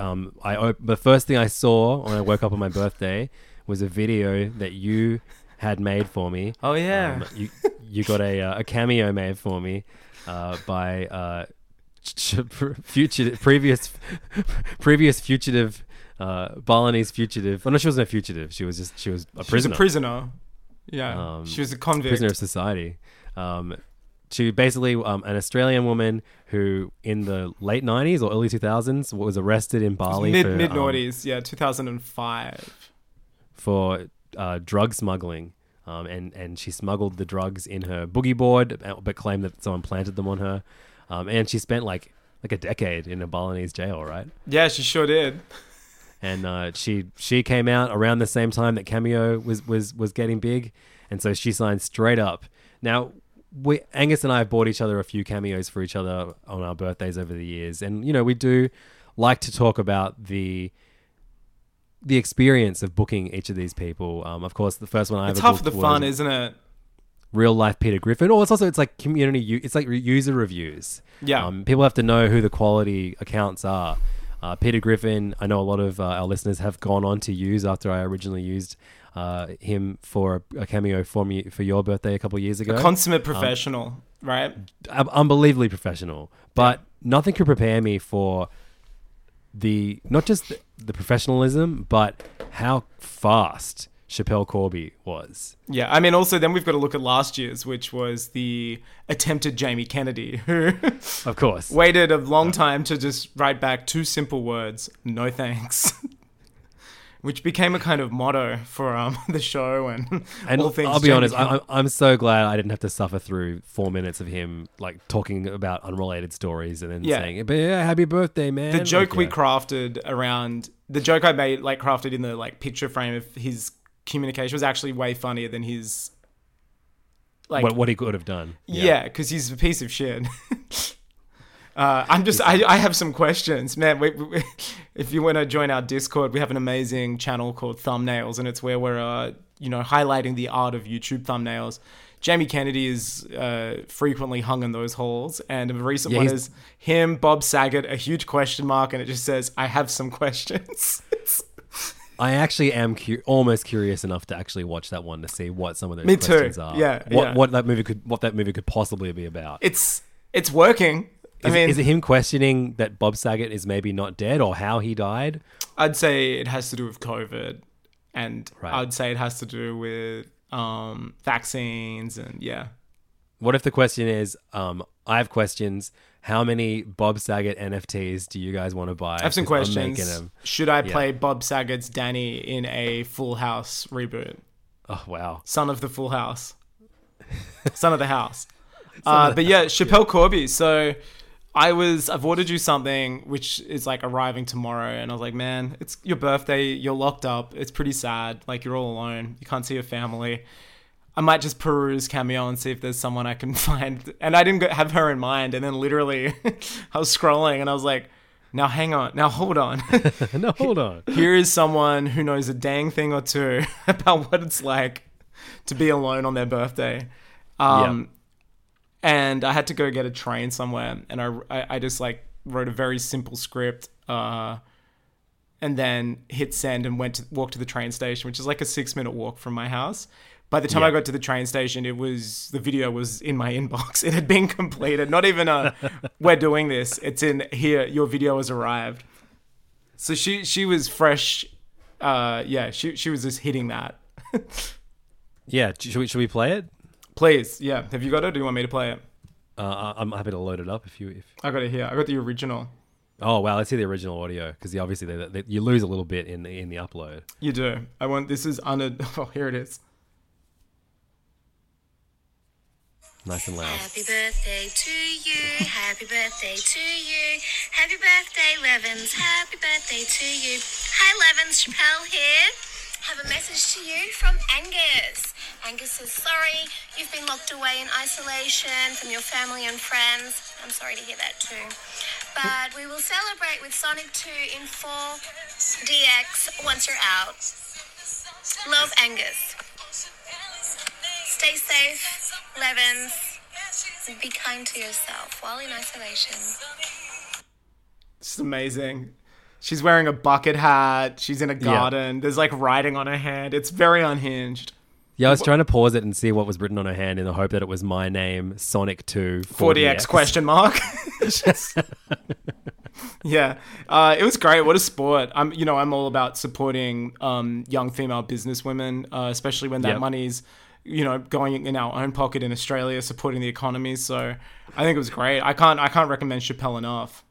Um, I op- the first thing I saw when I woke up on my birthday was a video that you had made for me. Oh, yeah. Um, you you got a uh, a cameo made for me uh, by uh, ch- ch- future previous previous fugitive uh, Balinese fugitive. Oh no, she wasn't a fugitive. She was just she was a She was prisoner. a prisoner. Yeah, Um, she was a convict. prisoner of society. Um, to basically um, an Australian woman who, in the late '90s or early 2000s, was arrested in Bali mid for, mid um, noughties, yeah, two thousand and five. for uh, drug smuggling. Um, and, and she smuggled the drugs in her boogie board, uh, but claimed that someone planted them on her. Um, and she spent like like a decade in a Balinese jail, right? Yeah, she sure did. and uh, she she came out around the same time that Cameo was was was getting big, and so she signed straight up. Now, we Angus and I have bought each other a few cameos for each other on our birthdays over the years, and you know we do like to talk about the the experience of booking each of these people. Um, of course, the first one I It's ever half the fun, isn't it? real life Peter Griffin. Or it's also it's like community. u- It's like user reviews. Yeah. um, people have to know who the quality accounts are. Uh, Peter Griffin, I know a lot of uh, our listeners have gone on to use after I originally used uh, him for a, cameo for me for your birthday a couple of years ago. A consummate Um, professional, right? un- unbelievably professional. But nothing could prepare me for the not just the, the professionalism, but how fast Schapelle Corby was. Yeah, I mean, also then we've got to look at last year's, which was the attempted Jamie Kennedy, who Of course. waited a long time to just write back two simple words, "No thanks," which became a kind of motto for um the show and, And all things. I'll be honest. I, I'm so glad I didn't have to suffer through four minutes of him like talking about unrelated stories and then Yeah. saying, "But yeah, happy birthday, man." the joke Like, we yeah. crafted around the joke I made, like crafted in the like picture frame of his communication, was actually way funnier than his. Like what, what he could have done. Yeah, because he's a piece of shit. Uh, I'm just, I, I have some questions, man. We, we, if you want to join our Discord, we have an amazing channel called Thumbnails, and it's where we're, uh, you know, highlighting the art of YouTube thumbnails. Jamie Kennedy is uh, frequently hung in those halls, and a recent Yeah, one is him, Bob Saget, a huge question mark, and it just says, "I have some questions." I actually am cu- almost curious enough to actually watch that one to see what some of those Me too. questions are. Yeah, what yeah. what that movie could what that movie could possibly be about. it's it's working. I Is, mean, is it him questioning that Bob Saget is maybe not dead or how he died? I'd say it has to do with COVID, and Right. I'd say it has to do with um, vaccines, and yeah, What if the question is, um, I have questions. How many Bob Saget NFTs do you guys want to buy? I have some questions. Should I Yeah. play Bob Saget's Danny in a Full House reboot? Oh wow! Son of the Full House, son of the house. uh, but yeah, Schapelle Corby. So I was, I've ordered you something which is like arriving tomorrow, and I was like, man, it's your birthday. You're locked up. It's pretty sad. Like you're all alone. You can't see your family. I might just peruse Cameo and see if there's someone I can find. And I didn't have her in mind. And then literally, I was scrolling and I was like, now hang on, now hold on. no, hold on. Here is someone who knows a dang thing or two about what it's like to be alone on their birthday. Um, And I had to go get a train somewhere. And I, I, I just like wrote a very simple script. Uh, and then hit send and went to walk to the train station, which is like a six minute walk from my house. By the time I got to the train station, it was the video was in my inbox. It had been completed. Not even a we're doing this. It's in here. Your video has arrived. So she she was fresh. Uh, yeah, she she was just hitting that. Yeah, should we, should we play it? Please, yeah. Have you got it? Or do you want me to play it? Uh, I'm happy to load it up if you. If I got it here. I got the original. oh wow, let's hear the original audio because obviously they, they, you lose a little bit in the in the upload. You do. I want. This is under. Oh, here it is. Nice and loud. Happy birthday to you. Happy birthday to you. Happy birthday, Levins. Happy birthday to you. Hi, Levins. Schapelle here. Have a message to you from Angus. Angus says, sorry, you've been locked away in isolation from your family and friends. I'm sorry to hear that too. But we will celebrate with Sonic 2 in 4DX once you're out. Love, Angus. Stay safe, Levins. And be kind to yourself while in isolation. It's amazing. She's wearing a bucket hat. She's in a garden. There's like writing on her hand. It's very unhinged. Yeah, I was trying to pause it and see what was written on her hand in the hope that it was my name, Sonic Two 40x question mark. Just- yeah, uh, it was great. What a sport! I'm, you know, I'm all about supporting um, young female businesswomen, uh, especially when that Yep. money's, you know, going in our own pocket in Australia, supporting the economy. So I think it was great. I can't, I can't recommend Schapelle enough.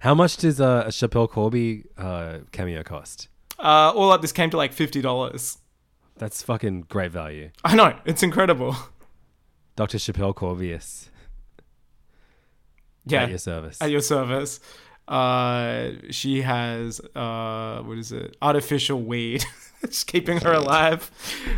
How much does uh, a Schapelle Corby uh, cameo cost? Uh, all up, this came to like fifty dollars. That's fucking great value. I know it's incredible. Dr. Schapelle Corvius. Yeah, At your service. At your service. Uh, she has uh, what is it? Artificial weed. it's keeping her alive,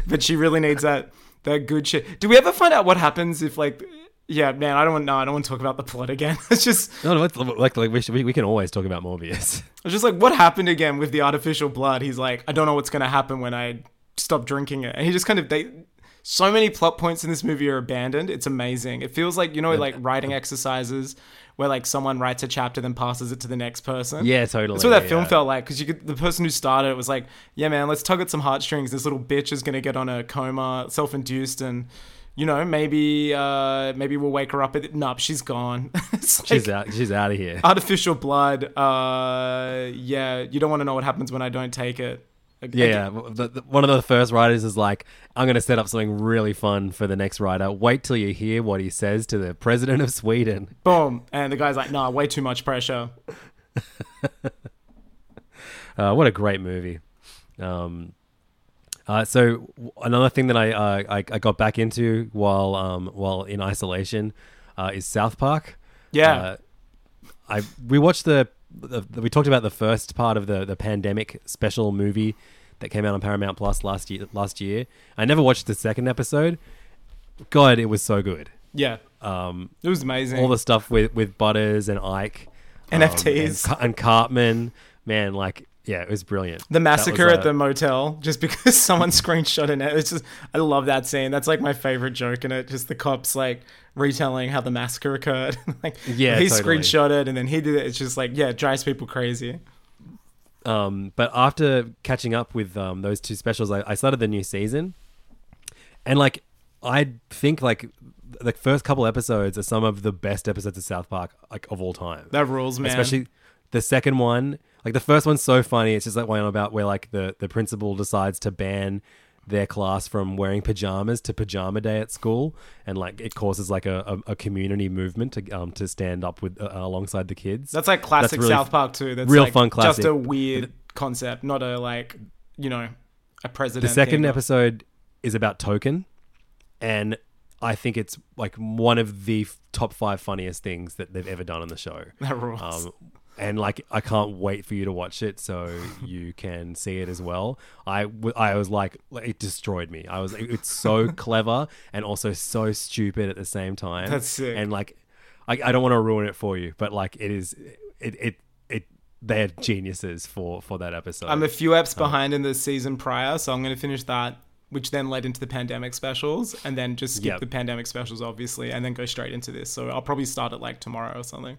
but she really needs that that good shit. Do we ever find out what happens if like? Yeah, man, I don't want. No, I don't want to talk about the plot again. It's just, No, no, like, like we, should, we, we can always talk about Morbius. it's just like what happened again with the artificial blood. He's like, I don't know what's gonna happen when I stop drinking it, and he just kind of they. So many plot points in this movie are abandoned. It's amazing. It feels like you know, like writing exercises where like someone writes a chapter then passes it to the next person. Yeah, totally. That's what that Yeah, film felt like because you could, the person who started it was like, yeah, man, let's tug at some heartstrings. This little bitch is gonna get on a coma, self-induced, and you know maybe uh, maybe we'll wake her up. At, nope, she's gone. It's she's out. She's out of here. Artificial blood. Uh, yeah, you don't want to know what happens when I don't take it. Yeah. The, the- one of the first writers is like, I'm going to set up something really fun for the next writer. Wait till you hear what he says to the president of Sweden. Boom, and the guy's like, nah, way too much pressure. Uh, what a great movie. Um, uh, so another thing that I, uh, I I got back into while um, while in isolation uh, is South Park. Yeah. Uh, I we watched the, the, the- we talked about the first part of the the pandemic special movie that came out on Paramount Plus last year last year. I never watched the second episode. God, it was so good. Yeah, Um, It was amazing. all the stuff with with Butters and Ike, um, NFTs. and, and Cartman. Man, like yeah, it was brilliant. The massacre was, at uh, the motel, just because someone screenshot it. It's just, I love that scene. That's like my favorite joke in it. Just the cops like retelling how the massacre occurred. like, Yeah, he totally. screenshot it and then he did it. It's just like, yeah, it drives people crazy. Um, but after catching up with um, those two specials, I, I started the new season, and like I think like the first couple episodes are some of the best episodes of South Park like of all time. That rules, man. Especially the second one. Like the first one's so funny. It's just like one about where like the the principal decides to ban their class from wearing pajamas to pajama day at school, and like it causes like a, a, a community movement to um to stand up with uh, alongside the kids. That's like classic really South Park too. That's real like fun classic. Just a weird concept, not a like, you know, a president. The second episode is about Token, and I think it's like one of the f- top five funniest things that they've ever done on the show. That rules. Um, and like, I can't wait for you to watch it so you can see it as well. I, w- I was like, it destroyed me. I was, it's so clever and also so stupid at the same time. That's sick. And like, I, I don't want to ruin it for you, but like, it is, it, it, it, they're geniuses for for that episode. I'm a few eps uh, behind in the season prior, so I'm going to finish that, which then led into the pandemic specials, and then just skip Yep. the pandemic specials, obviously, and then go straight into this. So I'll probably start it like tomorrow or something.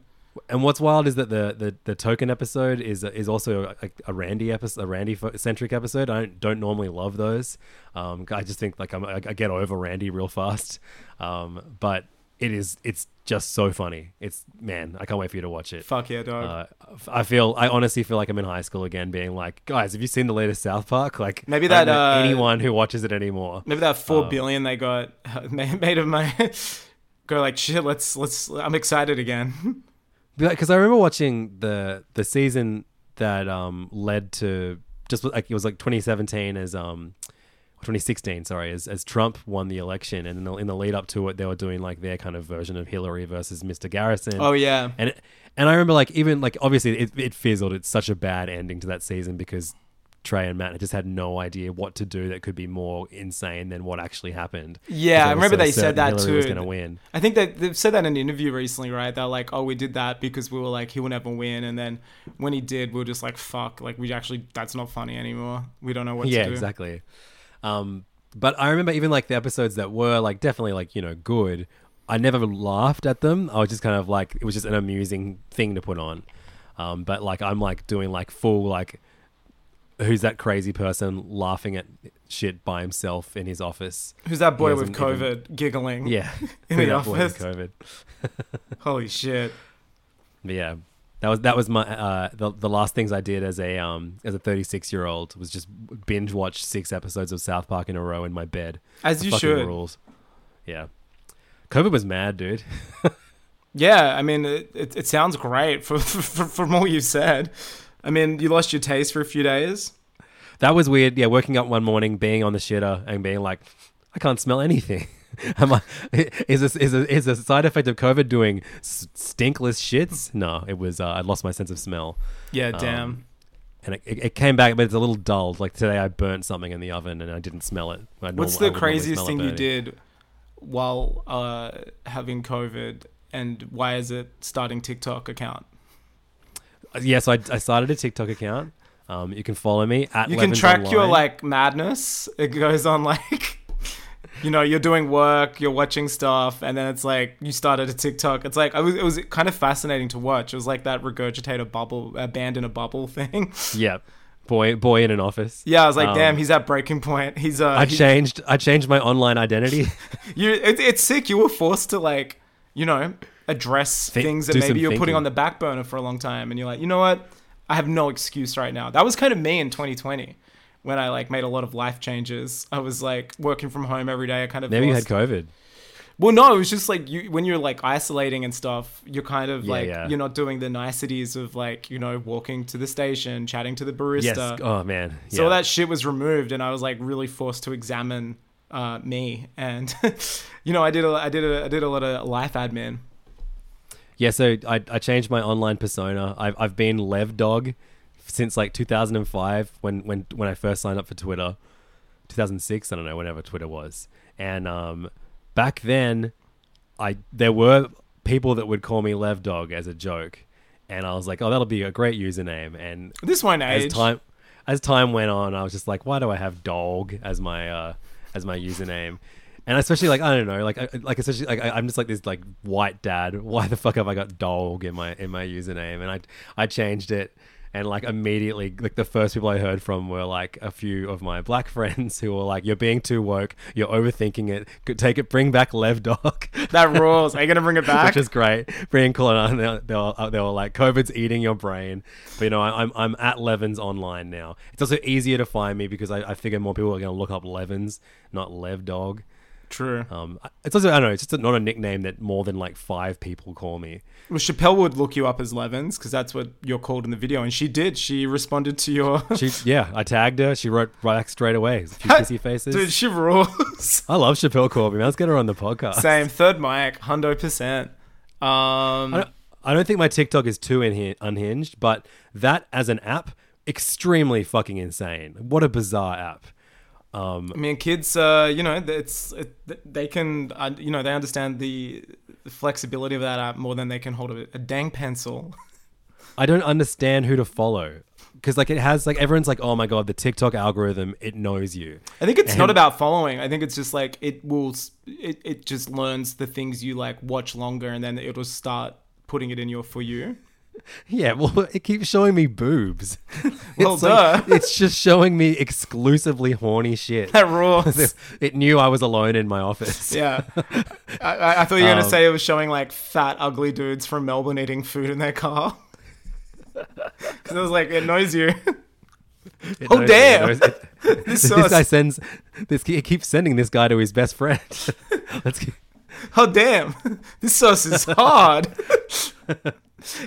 And what's wild is that the the, the token episode is is also a, a Randy episode, a Randy centric episode. I don't, don't normally love those. Um, I just think like I'm, I, I get over Randy real fast. Um, but it is it's just so funny. It's man, I can't wait for you to watch it. Fuck yeah, dog. Uh, I feel I honestly feel like I'm in high school again, being like, guys, have you seen the latest South Park? Like Maybe that, uh, anyone who watches it anymore. Maybe that four Um, billion they got made made of my go like shit. Let's let's. I'm excited again. because I remember watching the the season that um led to just like it was like 2017 as um 2016 sorry as, as Trump won the election and in the, in the lead up to it they were doing like their kind of version of Hillary versus Mr. Garrison Oh, yeah. and it, and I remember like even like obviously it, it fizzled it's such a bad ending to that season because Trey and Matt just had no idea what to do that could be more insane than what actually happened Yeah, I remember so they said that Hillary too. was going to win I think that they've said that in an interview recently, right? They're like, "Oh, we did that because we were like, he will never win," and then when he did, we were just like, "Fuck!" Like we actually, that's not funny anymore. We don't know what yeah to do. Yeah, exactly um but i remember even like the episodes that were like definitely like you know good i never laughed at them i was just kind of like it was just an amusing thing to put on um but like i'm like doing like full like who's that crazy person laughing at shit by himself in his office Who's that boy with COVID even- giggling? yeah in the that boy with office. covid Holy shit! But yeah, that was that was my uh, the the last things I did as a um as a 36 year old was just binge watch six episodes of South Park in a row in my bed. As The you should. Rules. Yeah, COVID was mad, dude. Yeah, I mean, it, it, it sounds great for, for, from all you've said. I mean, you lost your taste for a few days. that was weird. Yeah, waking up one morning, being on the shitter, and being like, I can't smell anything. Am I? Is this is a, is a side effect of COVID doing stinkless shits? No, it was. Uh, I lost my sense of smell. Yeah, Um, damn. and it, it, came back, but it's a little dulled. Like today, I burnt something in the oven and I didn't smell it. What's the craziest thing you did while uh, having COVID, and why is it starting TikTok account? So I, I started a TikTok account. Um, you can follow me at. You can track your like madness. It goes on like, you know, you're doing work, you're watching stuff, and then it's like you started a TikTok. It's like I was, it was kind of fascinating to watch. It was like that regurgitator bubble, uh, band in a bubble thing. Yeah, boy, boy in an office. Yeah, I was like, Um, damn, he's at breaking point. He's uh, I he- changed. I changed my online identity. you. It, it's sick. You were forced to like, you know, address things that maybe some you were putting on the back burner for a long time, and you're like, you know what? I have no excuse right now. That was kind of me in 2020 when I like made a lot of life changes. I was like working from home every day. I kind of Maybe you had COVID. Well, no, it was just like you when you're like isolating and stuff. You're kind of Yeah, like yeah. you're not doing the niceties of like you know walking to the station, chatting to the barista. Yes. Oh man. So Yeah. that shit was removed, and I was like really forced to examine uh, me, and you know, I did a, I did a, I did a lot of life admin. Yeah, so I, I changed my online persona. I've, I've been Lev Dog since like 2005 when, when, when I first signed up for Twitter. 2006, I don't know, whenever Twitter was. And um, back then, I there were people that would call me Lev Dog as a joke, and I was like, oh, that'll be a great username. And This as age. time as time went on, I was just like, why do I have Dog as my uh, as my username? And especially like I don't know, like I- like especially like I, I'm just like this like white dad. Why the fuck have I got Dog in my in my username? And I I changed it. And like immediately, like the first people I heard from were like a few of my black friends who were like, "You're being too woke. You're overthinking it. Could take it. Bring back Lev Dog." That rules. Are you gonna bring it back? which is great. Bringing cool on. They, they, were, uh, they were like, COVID's eating your brain. But you know, I, I'm I'm at Levins online now. It's also easier to find me because I, I figure more people are going to look up Levins, not Lev Dog. True. Um, it's also I don't know. It's just not a nickname that more than like five people call me. Well, Schapelle would look you up as Levins because that's what you're called in the video, and she did. She responded to your. She yeah, I tagged her. She wrote back straight away. A few kissy faces. Dude, she rules. I love Schapelle Corby. Man, let's get her on the podcast. Same. Third mic, hundo percent. Um, I don't, I don't think my TikTok is too inhi- unhinged, but that as an app, extremely fucking insane. What a bizarre app. Um, I mean, kids, uh, you know, it's it, they can, uh, you know, they understand the, the flexibility of that app more than they can hold a, a dang pencil. I don't understand who to follow because like it has like everyone's like, oh my god, the TikTok algorithm it knows you. I think it's not about following. I think it's just like it will, it, it just learns the things you like watch longer, and then it'll start putting it in your for you. Yeah, well, it keeps showing me boobs. Well, it's, like- duh. it's just showing me exclusively horny shit. That rules. it knew I was alone in my office. Yeah, I- I, thought you were gonna Um, say it was showing like fat, ugly dudes from Melbourne eating food in their car. Because I was like, it knows you. It oh knows- damn! it knows- it- this this guy sends this. He keeps sending this guy to his best friend. Let's. Keep, Oh damn! This sauce is hard.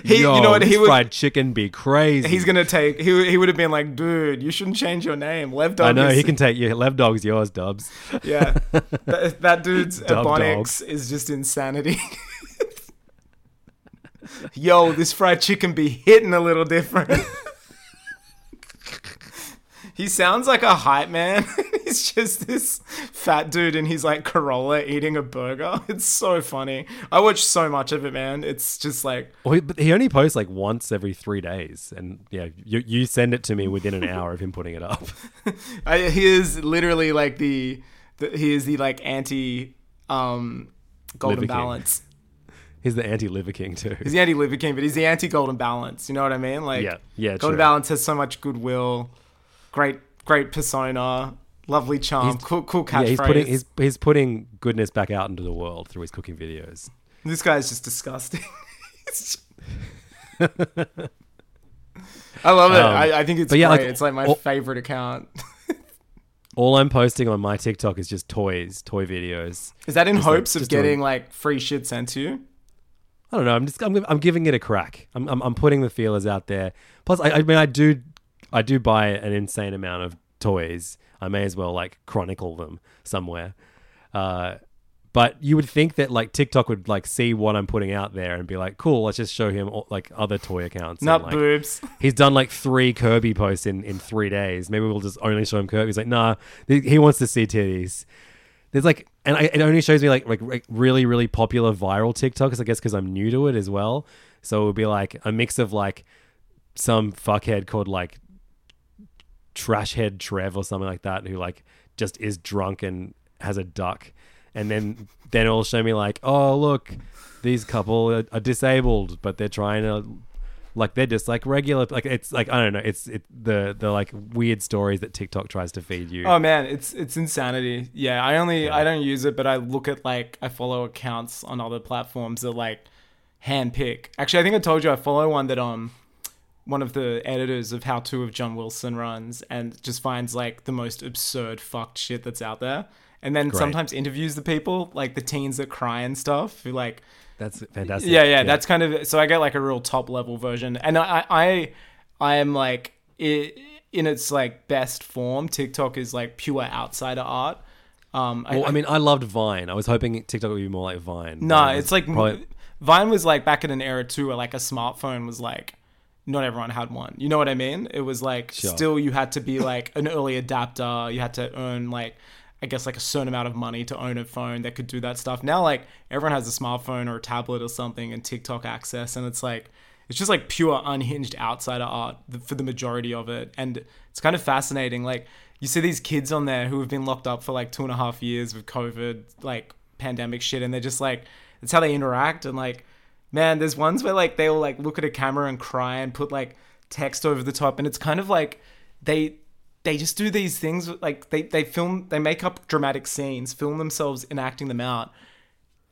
He, Yo, you know what? He would. fried chicken be crazy. He's gonna take. He, he would have been like, dude, you shouldn't change your name. Lev Dog. I know is- he can take you. Lev Dog's yours, Dubs. Yeah, that, that dude's ebonics is just insanity. Yo, this fried chicken be hitting a little different. he sounds like a hype man. He's just this fat dude and he's like Corolla eating a burger. It's so funny. I watch so much of it, man. It's just like Well, he, but he only posts like once every three days, and yeah, you you send it to me within an hour of him putting it up. I, he is literally like the, the he is the like anti um golden Liver King. balance. He's the anti Liver King too. He's the anti Liver King, but he's the anti Golden Balance. You know what I mean? Like, Yeah, yeah, Golden true. Balance has so much goodwill, great, great persona, lovely charm, He's- cool, cool Yeah, catchphrase. he's putting he's he's putting goodness back out into the world through his cooking videos. This guy's just disgusting. Just- I love it. Um, I, I think it's but yeah, great. like, it's like my all- favorite account. All I'm posting on my TikTok is just toys, toy videos. Is that in Just, like- hopes of just doing- getting like free shit sent to you? I don't know. I'm just I'm, I'm giving it a crack. I'm, I'm I'm putting the feelers out there. Plus, I, I mean, I do I do buy an insane amount of toys. I may as well like chronicle them somewhere. Uh, but you would think that like TikTok would like see what I'm putting out there and be like, cool, let's just show him all, like other toy accounts. and, Not like, boobs. He's done like three Kirby posts in in three days. Maybe we'll just only show him Kirby. He's like, nah, he wants to see titties. There's like, and I, it only shows me like, like like really really popular viral TikToks. I guess because I'm new to it as well. So it would be like a mix of like some fuckhead called like Trashhead Trev or something like that, who like just is drunk and has a duck, and then then it'll show me like, oh look, these couple are, are disabled, but they're trying to like they're just like regular like it's like I don't know it's it the the like weird stories that TikTok tries to feed you. Oh man, it's it's insanity. Yeah, I only I don't use it, but I look at like I follow accounts on other platforms that like handpick. Actually, I think I told you I follow one that um one of the editors of How To of John Wilson runs and just finds like the most absurd fucked shit that's out there. And then Great. sometimes interviews the people, like the teens that cry and stuff, who like That's fantastic. yeah, yeah, that's kind of so I get like a real top level version, and I, I, I am like i in its like best form. TikTok is like pure outsider art. Um, Well, I, mean, I loved Vine. I was hoping TikTok would be more like Vine. no, was it's like probably- Vine was like back in an era too, where like a smartphone was like not everyone had one. You know what I mean? It was like Sure. still you had to be like an early adapter. You had to earn like. I guess like a certain amount of money to own a phone that could do that stuff. Now like everyone has a smartphone or a tablet or something and TikTok access, and it's like it's just like pure unhinged outsider art for the majority of it, and it's kind of fascinating. Like you see these kids on there who have been locked up for like two and a half years with COVID, like pandemic shit, and they're just like it's how they interact and like man, there's ones where like they'll like look at a camera and cry and put like text over the top, and it's kind of like they they just do these things like they they film they make up dramatic scenes, film themselves enacting them out,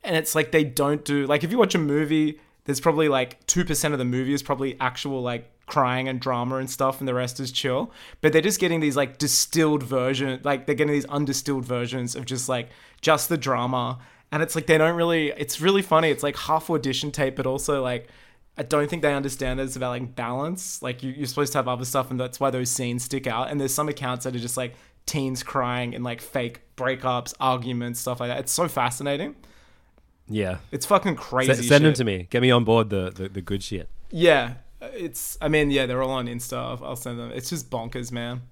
and it's like they don't do like if you watch a movie, there's probably like two percent of the movie is probably actual like crying and drama and stuff and the rest is chill but they're just getting these like distilled version like they're getting these undistilled versions of just like just the drama and it's like they don't really it's really funny it's like half audition tape but also like I don't think they understand it's about like balance. Like you, you're supposed to have other stuff, and that's why those scenes stick out. And there's some accounts that are just like teens crying and like fake breakups, arguments, stuff like that. It's so fascinating. Yeah, It's fucking crazy. S- send them to me. Get me on board the, the, the good shit. Yeah, it's. I mean, yeah, they're all on Insta. I'll send them. It's just bonkers, man.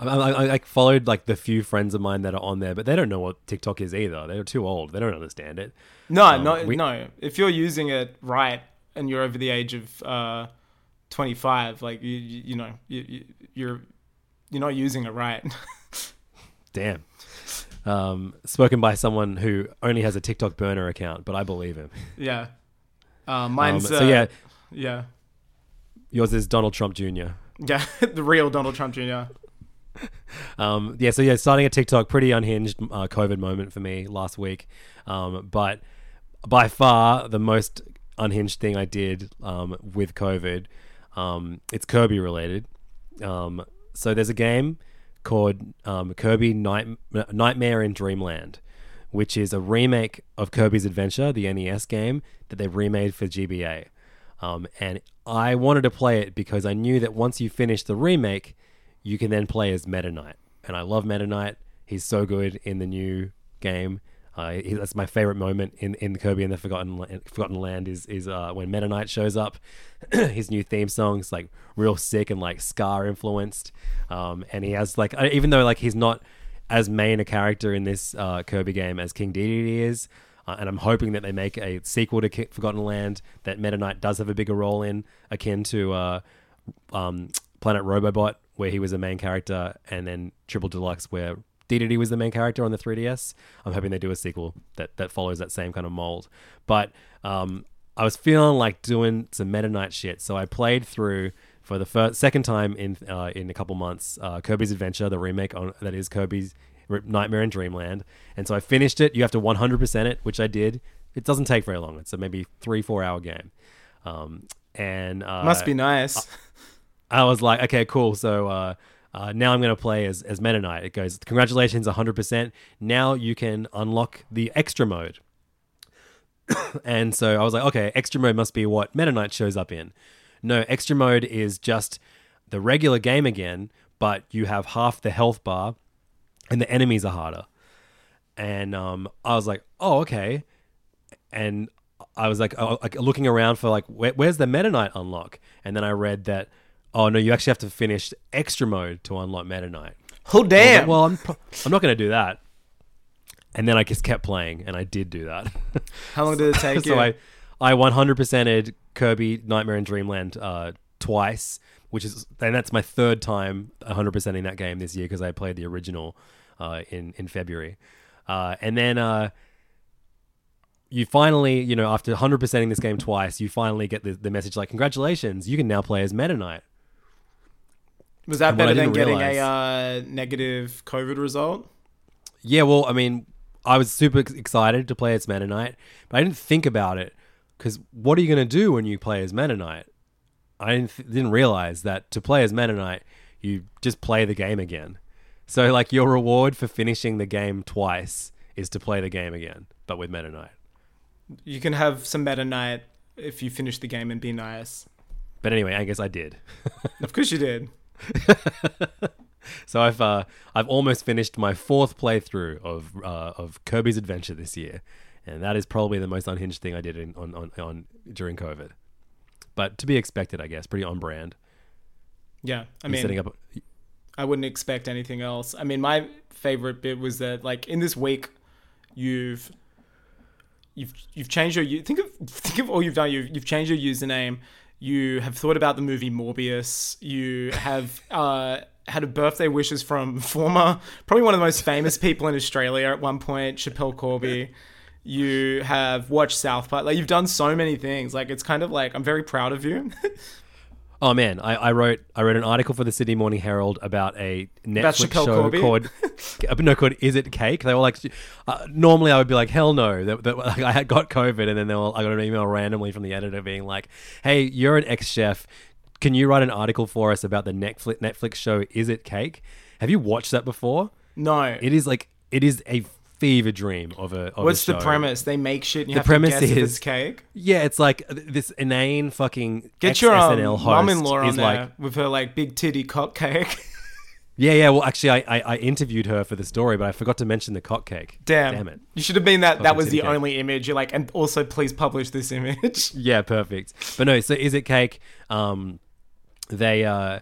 I, I, I followed like the few friends of mine that are on there, but they don't know what TikTok is either. They're too old. They don't understand it. No, Um, no, we- no. If you're using it right and you're over the age of uh, 25, like you, you, you know, you, you, you're you're not using it right. Damn. Um, spoken by someone who only has a TikTok burner account, but I believe him. yeah. Uh, mine's. Um, uh, so yeah, Yeah. yours is Donald Trump Jr. Yeah. the real Donald Trump Jr. Um, yeah, so yeah, starting a TikTok, pretty unhinged uh, COVID moment for me last week. Um, but by far the most unhinged thing I did um, with COVID, um, it's Kirby related. Um, so there's a game called um, Kirby Night- Nightmare in Dreamland, which is a remake of Kirby's Adventure, the NES game that they've remade for GBA. And I wanted to play it because I knew that once you finish the remake, you can then play as Meta Knight. And I love Meta Knight. He's so good in the new game. Uh, that's my favorite moment in, in Kirby and the Forgotten Forgotten Land is is uh, when Meta Knight shows up. His new theme song's like real sick and like Scar influenced. Um, and he has like uh, even though like he's not as main a character in this uh, Kirby game as King Dedede is. Uh, and I'm hoping that they make a sequel to Forgotten Land that Meta Knight does have a bigger role in, akin to uh, um, Planet Robobot, where he was a main character, and then Triple Deluxe, where Dedede was the main character on the 3DS. I'm hoping they do a sequel that, that follows that same kind of mold. But um, I was feeling like doing some Meta Knight shit, so I played through for the first second time in uh, in a couple months uh, Kirby's Adventure, the remake on that is Kirby's Nightmare in Dreamland, and so I finished it. You have to 100% it, which I did. It doesn't take very long. It's a maybe three four hour game, um, and uh, Must be nice. I was like, okay, cool. So uh, uh, now I'm going to play as, as Meta Knight. It goes, congratulations, 100%. Now you can unlock the extra mode. and so I was like, okay, extra mode must be what Meta Knight shows up in. No, extra mode is just the regular game again, but you have half the health bar and the enemies are harder. And um, I was like, oh, okay. And I was like, oh, like looking around for like, where, where's the Meta Knight unlock? And then I read that, oh no, you actually have to finish extra mode to unlock Meta Knight. Oh was like, damn. well, I'm, pro- I'm not going to do that. And then I just kept playing, and I did do that. How long did it take so you? I, I 100%ed Kirby Nightmare in Dreamland uh, twice, which is, and that's my third time 100%ing that game this year because I played the original uh, in in February, uh, and then. Uh, you finally, you know, after 100%ing this game twice, you finally get the, the message like, congratulations, you can now play as Meta Knight. Was that And better than getting a uh, negative COVID result? Yeah, well, I mean, I was super excited to play as Meta Knight, but I didn't think about it because what are you going to do when you play as Meta Knight? I didn't, th- didn't realize that to play as Meta Knight, you just play the game again. So, like, your reward for finishing the game twice is to play the game again, but with Meta Knight. You can have some Meta Knight if you finish the game and be nice. But anyway, I guess I did. Of course you did. So I've uh, I've almost finished my fourth playthrough of uh, of Kirby's Adventure this year, and that is probably the most unhinged thing I did in, on, on on during COVID. But to be expected, I guess, pretty on brand. Yeah, I mean, setting up. I wouldn't expect anything else. I mean, my favorite bit was that like in this week, you've you've you've changed your you think of think of all you've done. You've you've changed your username. You have thought about the movie Morbius. You have uh, had a birthday wishes from former, probably one of the most famous people in Australia at one point, Schapelle Corby. You have watched South Park. Like you've done so many things. Like it's kind of like I'm very proud of you. Oh man, I, I wrote I wrote an article for the Sydney Morning Herald about a Netflix show Corby? called uh, no called Is It Cake? They were like, uh, normally I would be like, hell no, that, that, like, I had got COVID, and then they were, I got an email randomly from the editor being like, hey, you're an ex chef, can you write an article for us about the Netflix Netflix show Is It Cake? Have you watched that before? no. It is like it is a fever dream of a. Of a What's the premise? They make shit The premise to guess if is- it's cake. Yeah, it's like this inane fucking Get your um, ex-SNL host mum-in-law on is there like with her like big titty cock cake. Yeah, yeah. Well, actually, I, I, I interviewed her for the story, but I forgot to mention the cock cake. Damn. Damn it. You should have been that. That was the cake. only image. You're like, and also please publish this image. Yeah, perfect. But no, so is it cake? Um, they uh,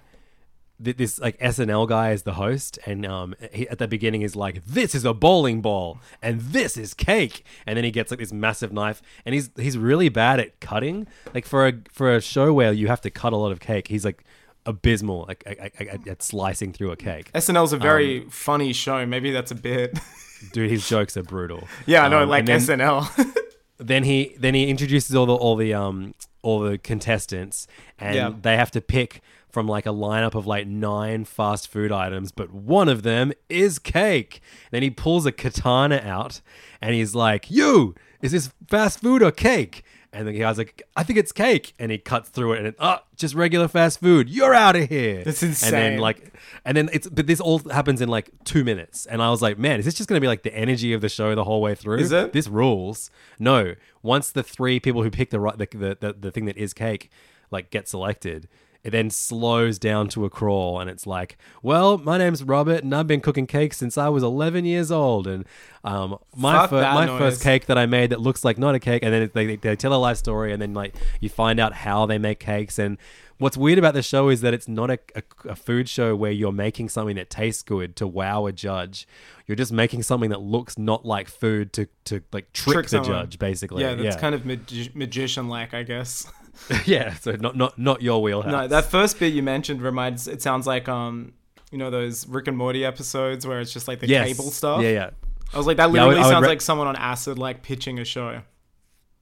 this like SNL guy is the host, and um, he, at the beginning is like, "This is a bowling ball, and this is cake," and then he gets like this massive knife, and he's he's really bad at cutting. Like for a for a show where you have to cut a lot of cake, he's like abysmal like, at, at, at slicing through a cake. SNL's a very Um, funny show. Maybe that's a bit. Dude, his jokes are brutal. yeah, I know. Um, like then- SNL. then he then he introduces all the all the um all the contestants and Yeah. they have to pick from like a lineup of like nine fast food items but one of them is cake. Then he pulls a katana out and he's like you is this fast food or cake? And the guy's like i think it's cake. And he cuts through it and it, oh just regular fast food. You're out of here. That's insane. and then like and then it's but this all happens in like two minutes. And i was like man is this just gonna be like the energy of the show the whole way through? Is it? this rules. No, once the three people who pick the right the, the, the, the thing that is cake like get selected, it then slows down to a crawl and it's like, well, my name's Robert and I've been cooking cake since I was 11 years old and um my fir- my noise. first cake that I made that looks like not a cake and then they they tell a life story and then like you find out how they make cakes and What's weird about the show is that it's not a, a, a food show where you're making something that tastes good to wow a judge. You're just making something that looks not like food to, to like trick, the someone. judge, basically. Yeah, that's kind of magi- magician-like, I guess. yeah. So not not not your wheelhouse. No, that first bit you mentioned reminds. It sounds like um, you know those Rick and Morty episodes where it's just like the Yes. cable stuff. Yeah, yeah. I was like, that Yeah, I would- literally I would sounds re- like someone on acid, like pitching a show.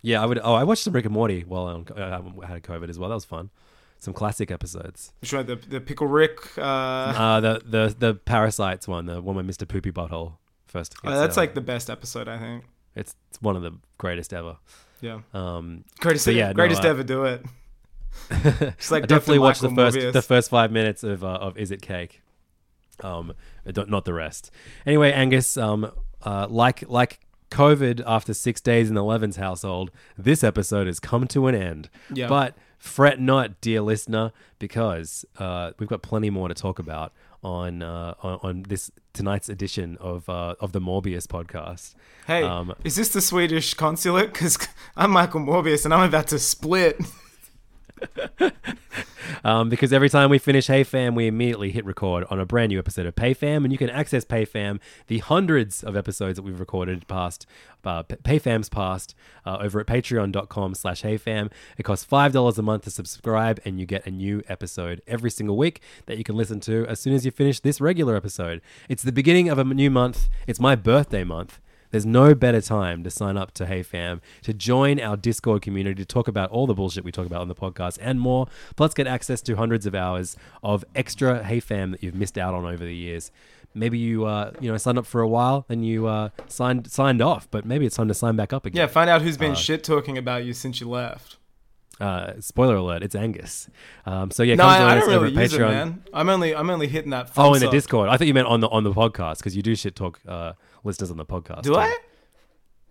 Yeah, I would. Oh, I watched some Rick and Morty while I um, I had COVID as well. That was fun. Some classic episodes. Which one? The the pickle Rick. Uh, Uh, the the the parasites one, the one where Mr. Poopy Butthole first. oh, that's uh, like the best episode, I think. It's, it's one of the greatest ever. Yeah. Um, Greatest, yeah, no, greatest uh, ever do it. It's like I definitely watched the first Morbius. the first five minutes of uh, of Is It Cake, um, don't- not the rest. Anyway, Angus, um, uh, like like COVID after six days in the Levens household, this episode has come to an end. Yeah. But fret not, dear listener, because uh, we've got plenty more to talk about on uh, on, on this tonight's edition of uh, of the Morbius podcast. Hey, Um, is this the Swedish consulate? Because I'm Michael Morbius and I'm about to split. um, because every time we finish Hey Fam, we immediately hit record on a brand new episode of PayFam, and you can access PayFam, the hundreds of episodes that we've recorded past, uh, P- PayFam's past, uh, over at patreon.com slash HeyFam. It costs $5 a month to subscribe, and you get a new episode every single week that you can listen to as soon as you finish this regular episode. It's the beginning of a new month. It's my birthday month. There's no better time to sign up to Hey Fam, to join our Discord community, to talk about all the bullshit we talk about on the podcast and more, plus get access to hundreds of hours of extra Hey Fam that you've missed out on over the years. Maybe you, uh, you know, signed up for a while, and you uh, signed signed off, but maybe it's time to sign back up again. yeah, find out who's been Uh, shit talking about you since you left. Uh, spoiler alert: It's Angus. Um, so yeah, no, come I, join I us don't over really at use it, Patreon. man. I'm only I'm only hitting that. Oh, in the up. Discord. I thought you meant on the on the podcast because you do shit talk uh, listeners on the podcast. Do too. I?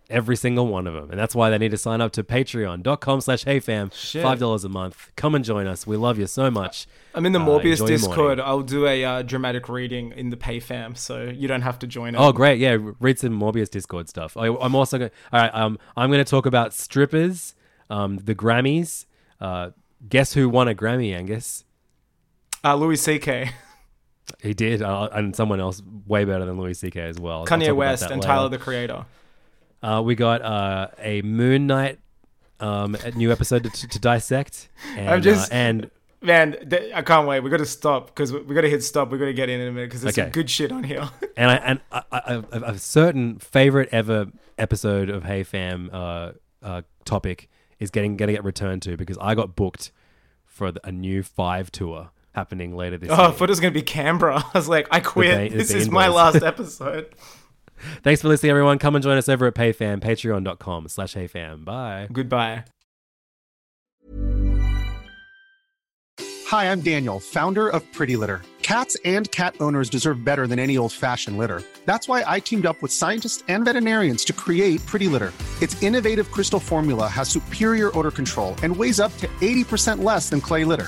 Every single one of them. And that's why they need to sign up to patreon.com slash heyfam. Shit. $5 a month. Come and join us. We love you so much. I'm in the Uh, Morbius your Discord. I'll do a uh, dramatic reading in the PayFam, so you don't have to join it. Oh, great. Yeah, read some Morbius Discord stuff. I, I'm also going to... All right, um, I'm going to talk about strippers, um, the Grammys. Uh, guess who won a Grammy, Angus? Uh, Louis C.K. He did, uh, and someone else way better than Louis C.K. as well. Kanye West and later. Tyler the Creator. Uh, we got uh, a Moon Knight um, a new episode to, to dissect, and, I'm just uh, and man, th- I can't wait. We got to stop because we, we got to hit stop. We got to get in in a minute because there's Okay. some good shit on here. and I and I, I, a certain favorite ever episode of Hey Fam uh, uh, topic is getting gonna get returned to because I got booked for a new five tour happening later this oh, year. I thought it was gonna be Canberra. I was like, I quit. Ba- this is Bean my last episode. Thanks for listening, everyone. Come and join us over at PayFam, patreon.com slash HeyFam. Bye. Goodbye. Hi, I'm Daniel, founder of Pretty Litter. Cats and cat owners deserve better than any old fashioned litter. That's why I teamed up with scientists and veterinarians to create Pretty Litter. Its innovative crystal formula has superior odor control and weighs up to 80% less than clay litter.